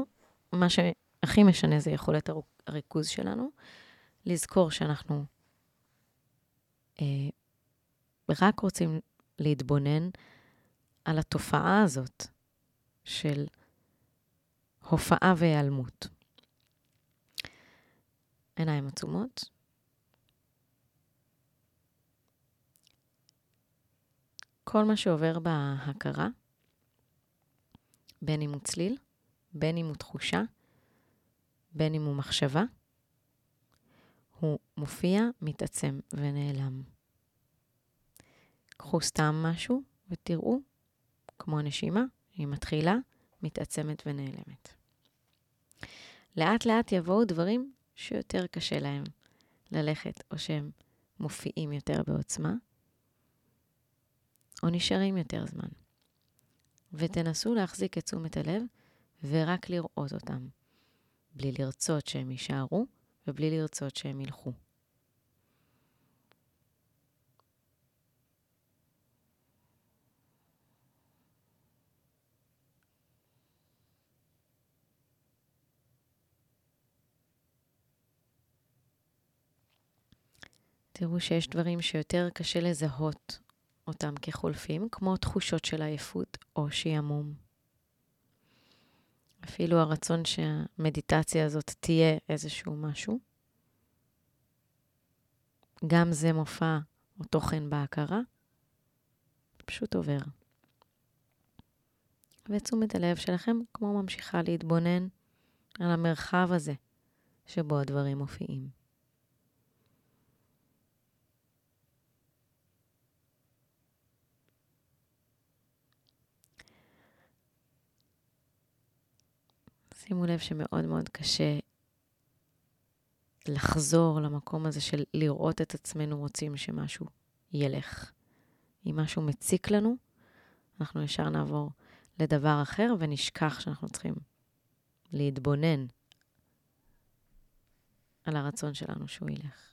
מה שהכי משנה זה יכולת הריכוז שלנו. לזכור שאנחנו אה, רק רוצים להתבונן על התופעה הזאת של הופעה והיעלמות. עיניים עצומות. כל מה שעובר בהכרה, בין אם הוא צליל, בין אם הוא תחושה, בין אם הוא מחשבה, הוא מופיע, מתעצם ונעלם. קחו סתם משהו ותראו, כמו הנשימה, היא מתחילה, מתעצמת ונעלמת. לאט לאט יבואו דברים שיותר קשה להם ללכת, או שהם מופיעים יותר בעוצמה, או נשארים יותר זמן. ותנסו להחזיק את תשומת הלב ורק לראות אותם, בלי לרצות שהם יישארו ובלי לרצות שהם ילכו. תראו שיש דברים שיותר קשה לזהות אותם כחולפים, כמו תחושות של עייפות או שעמום. אפילו הרצון שהמדיטציה הזאת תהיה איזשהו משהו. גם זה מופע או תוכן בהכרה, פשוט עובר. ותשומת הלב שלכם כמו ממשיכה להתבונן על המרחב הזה שבו הדברים מופיעים. שימו לב שמאוד מאוד קשה לחזור למקום הזה של לראות את עצמנו רוצים שמשהו ילך. אם משהו מציק לנו, אנחנו ישר נעבור לדבר אחר ונשכח שאנחנו צריכים להתבונן על הרצון שלנו שהוא ילך.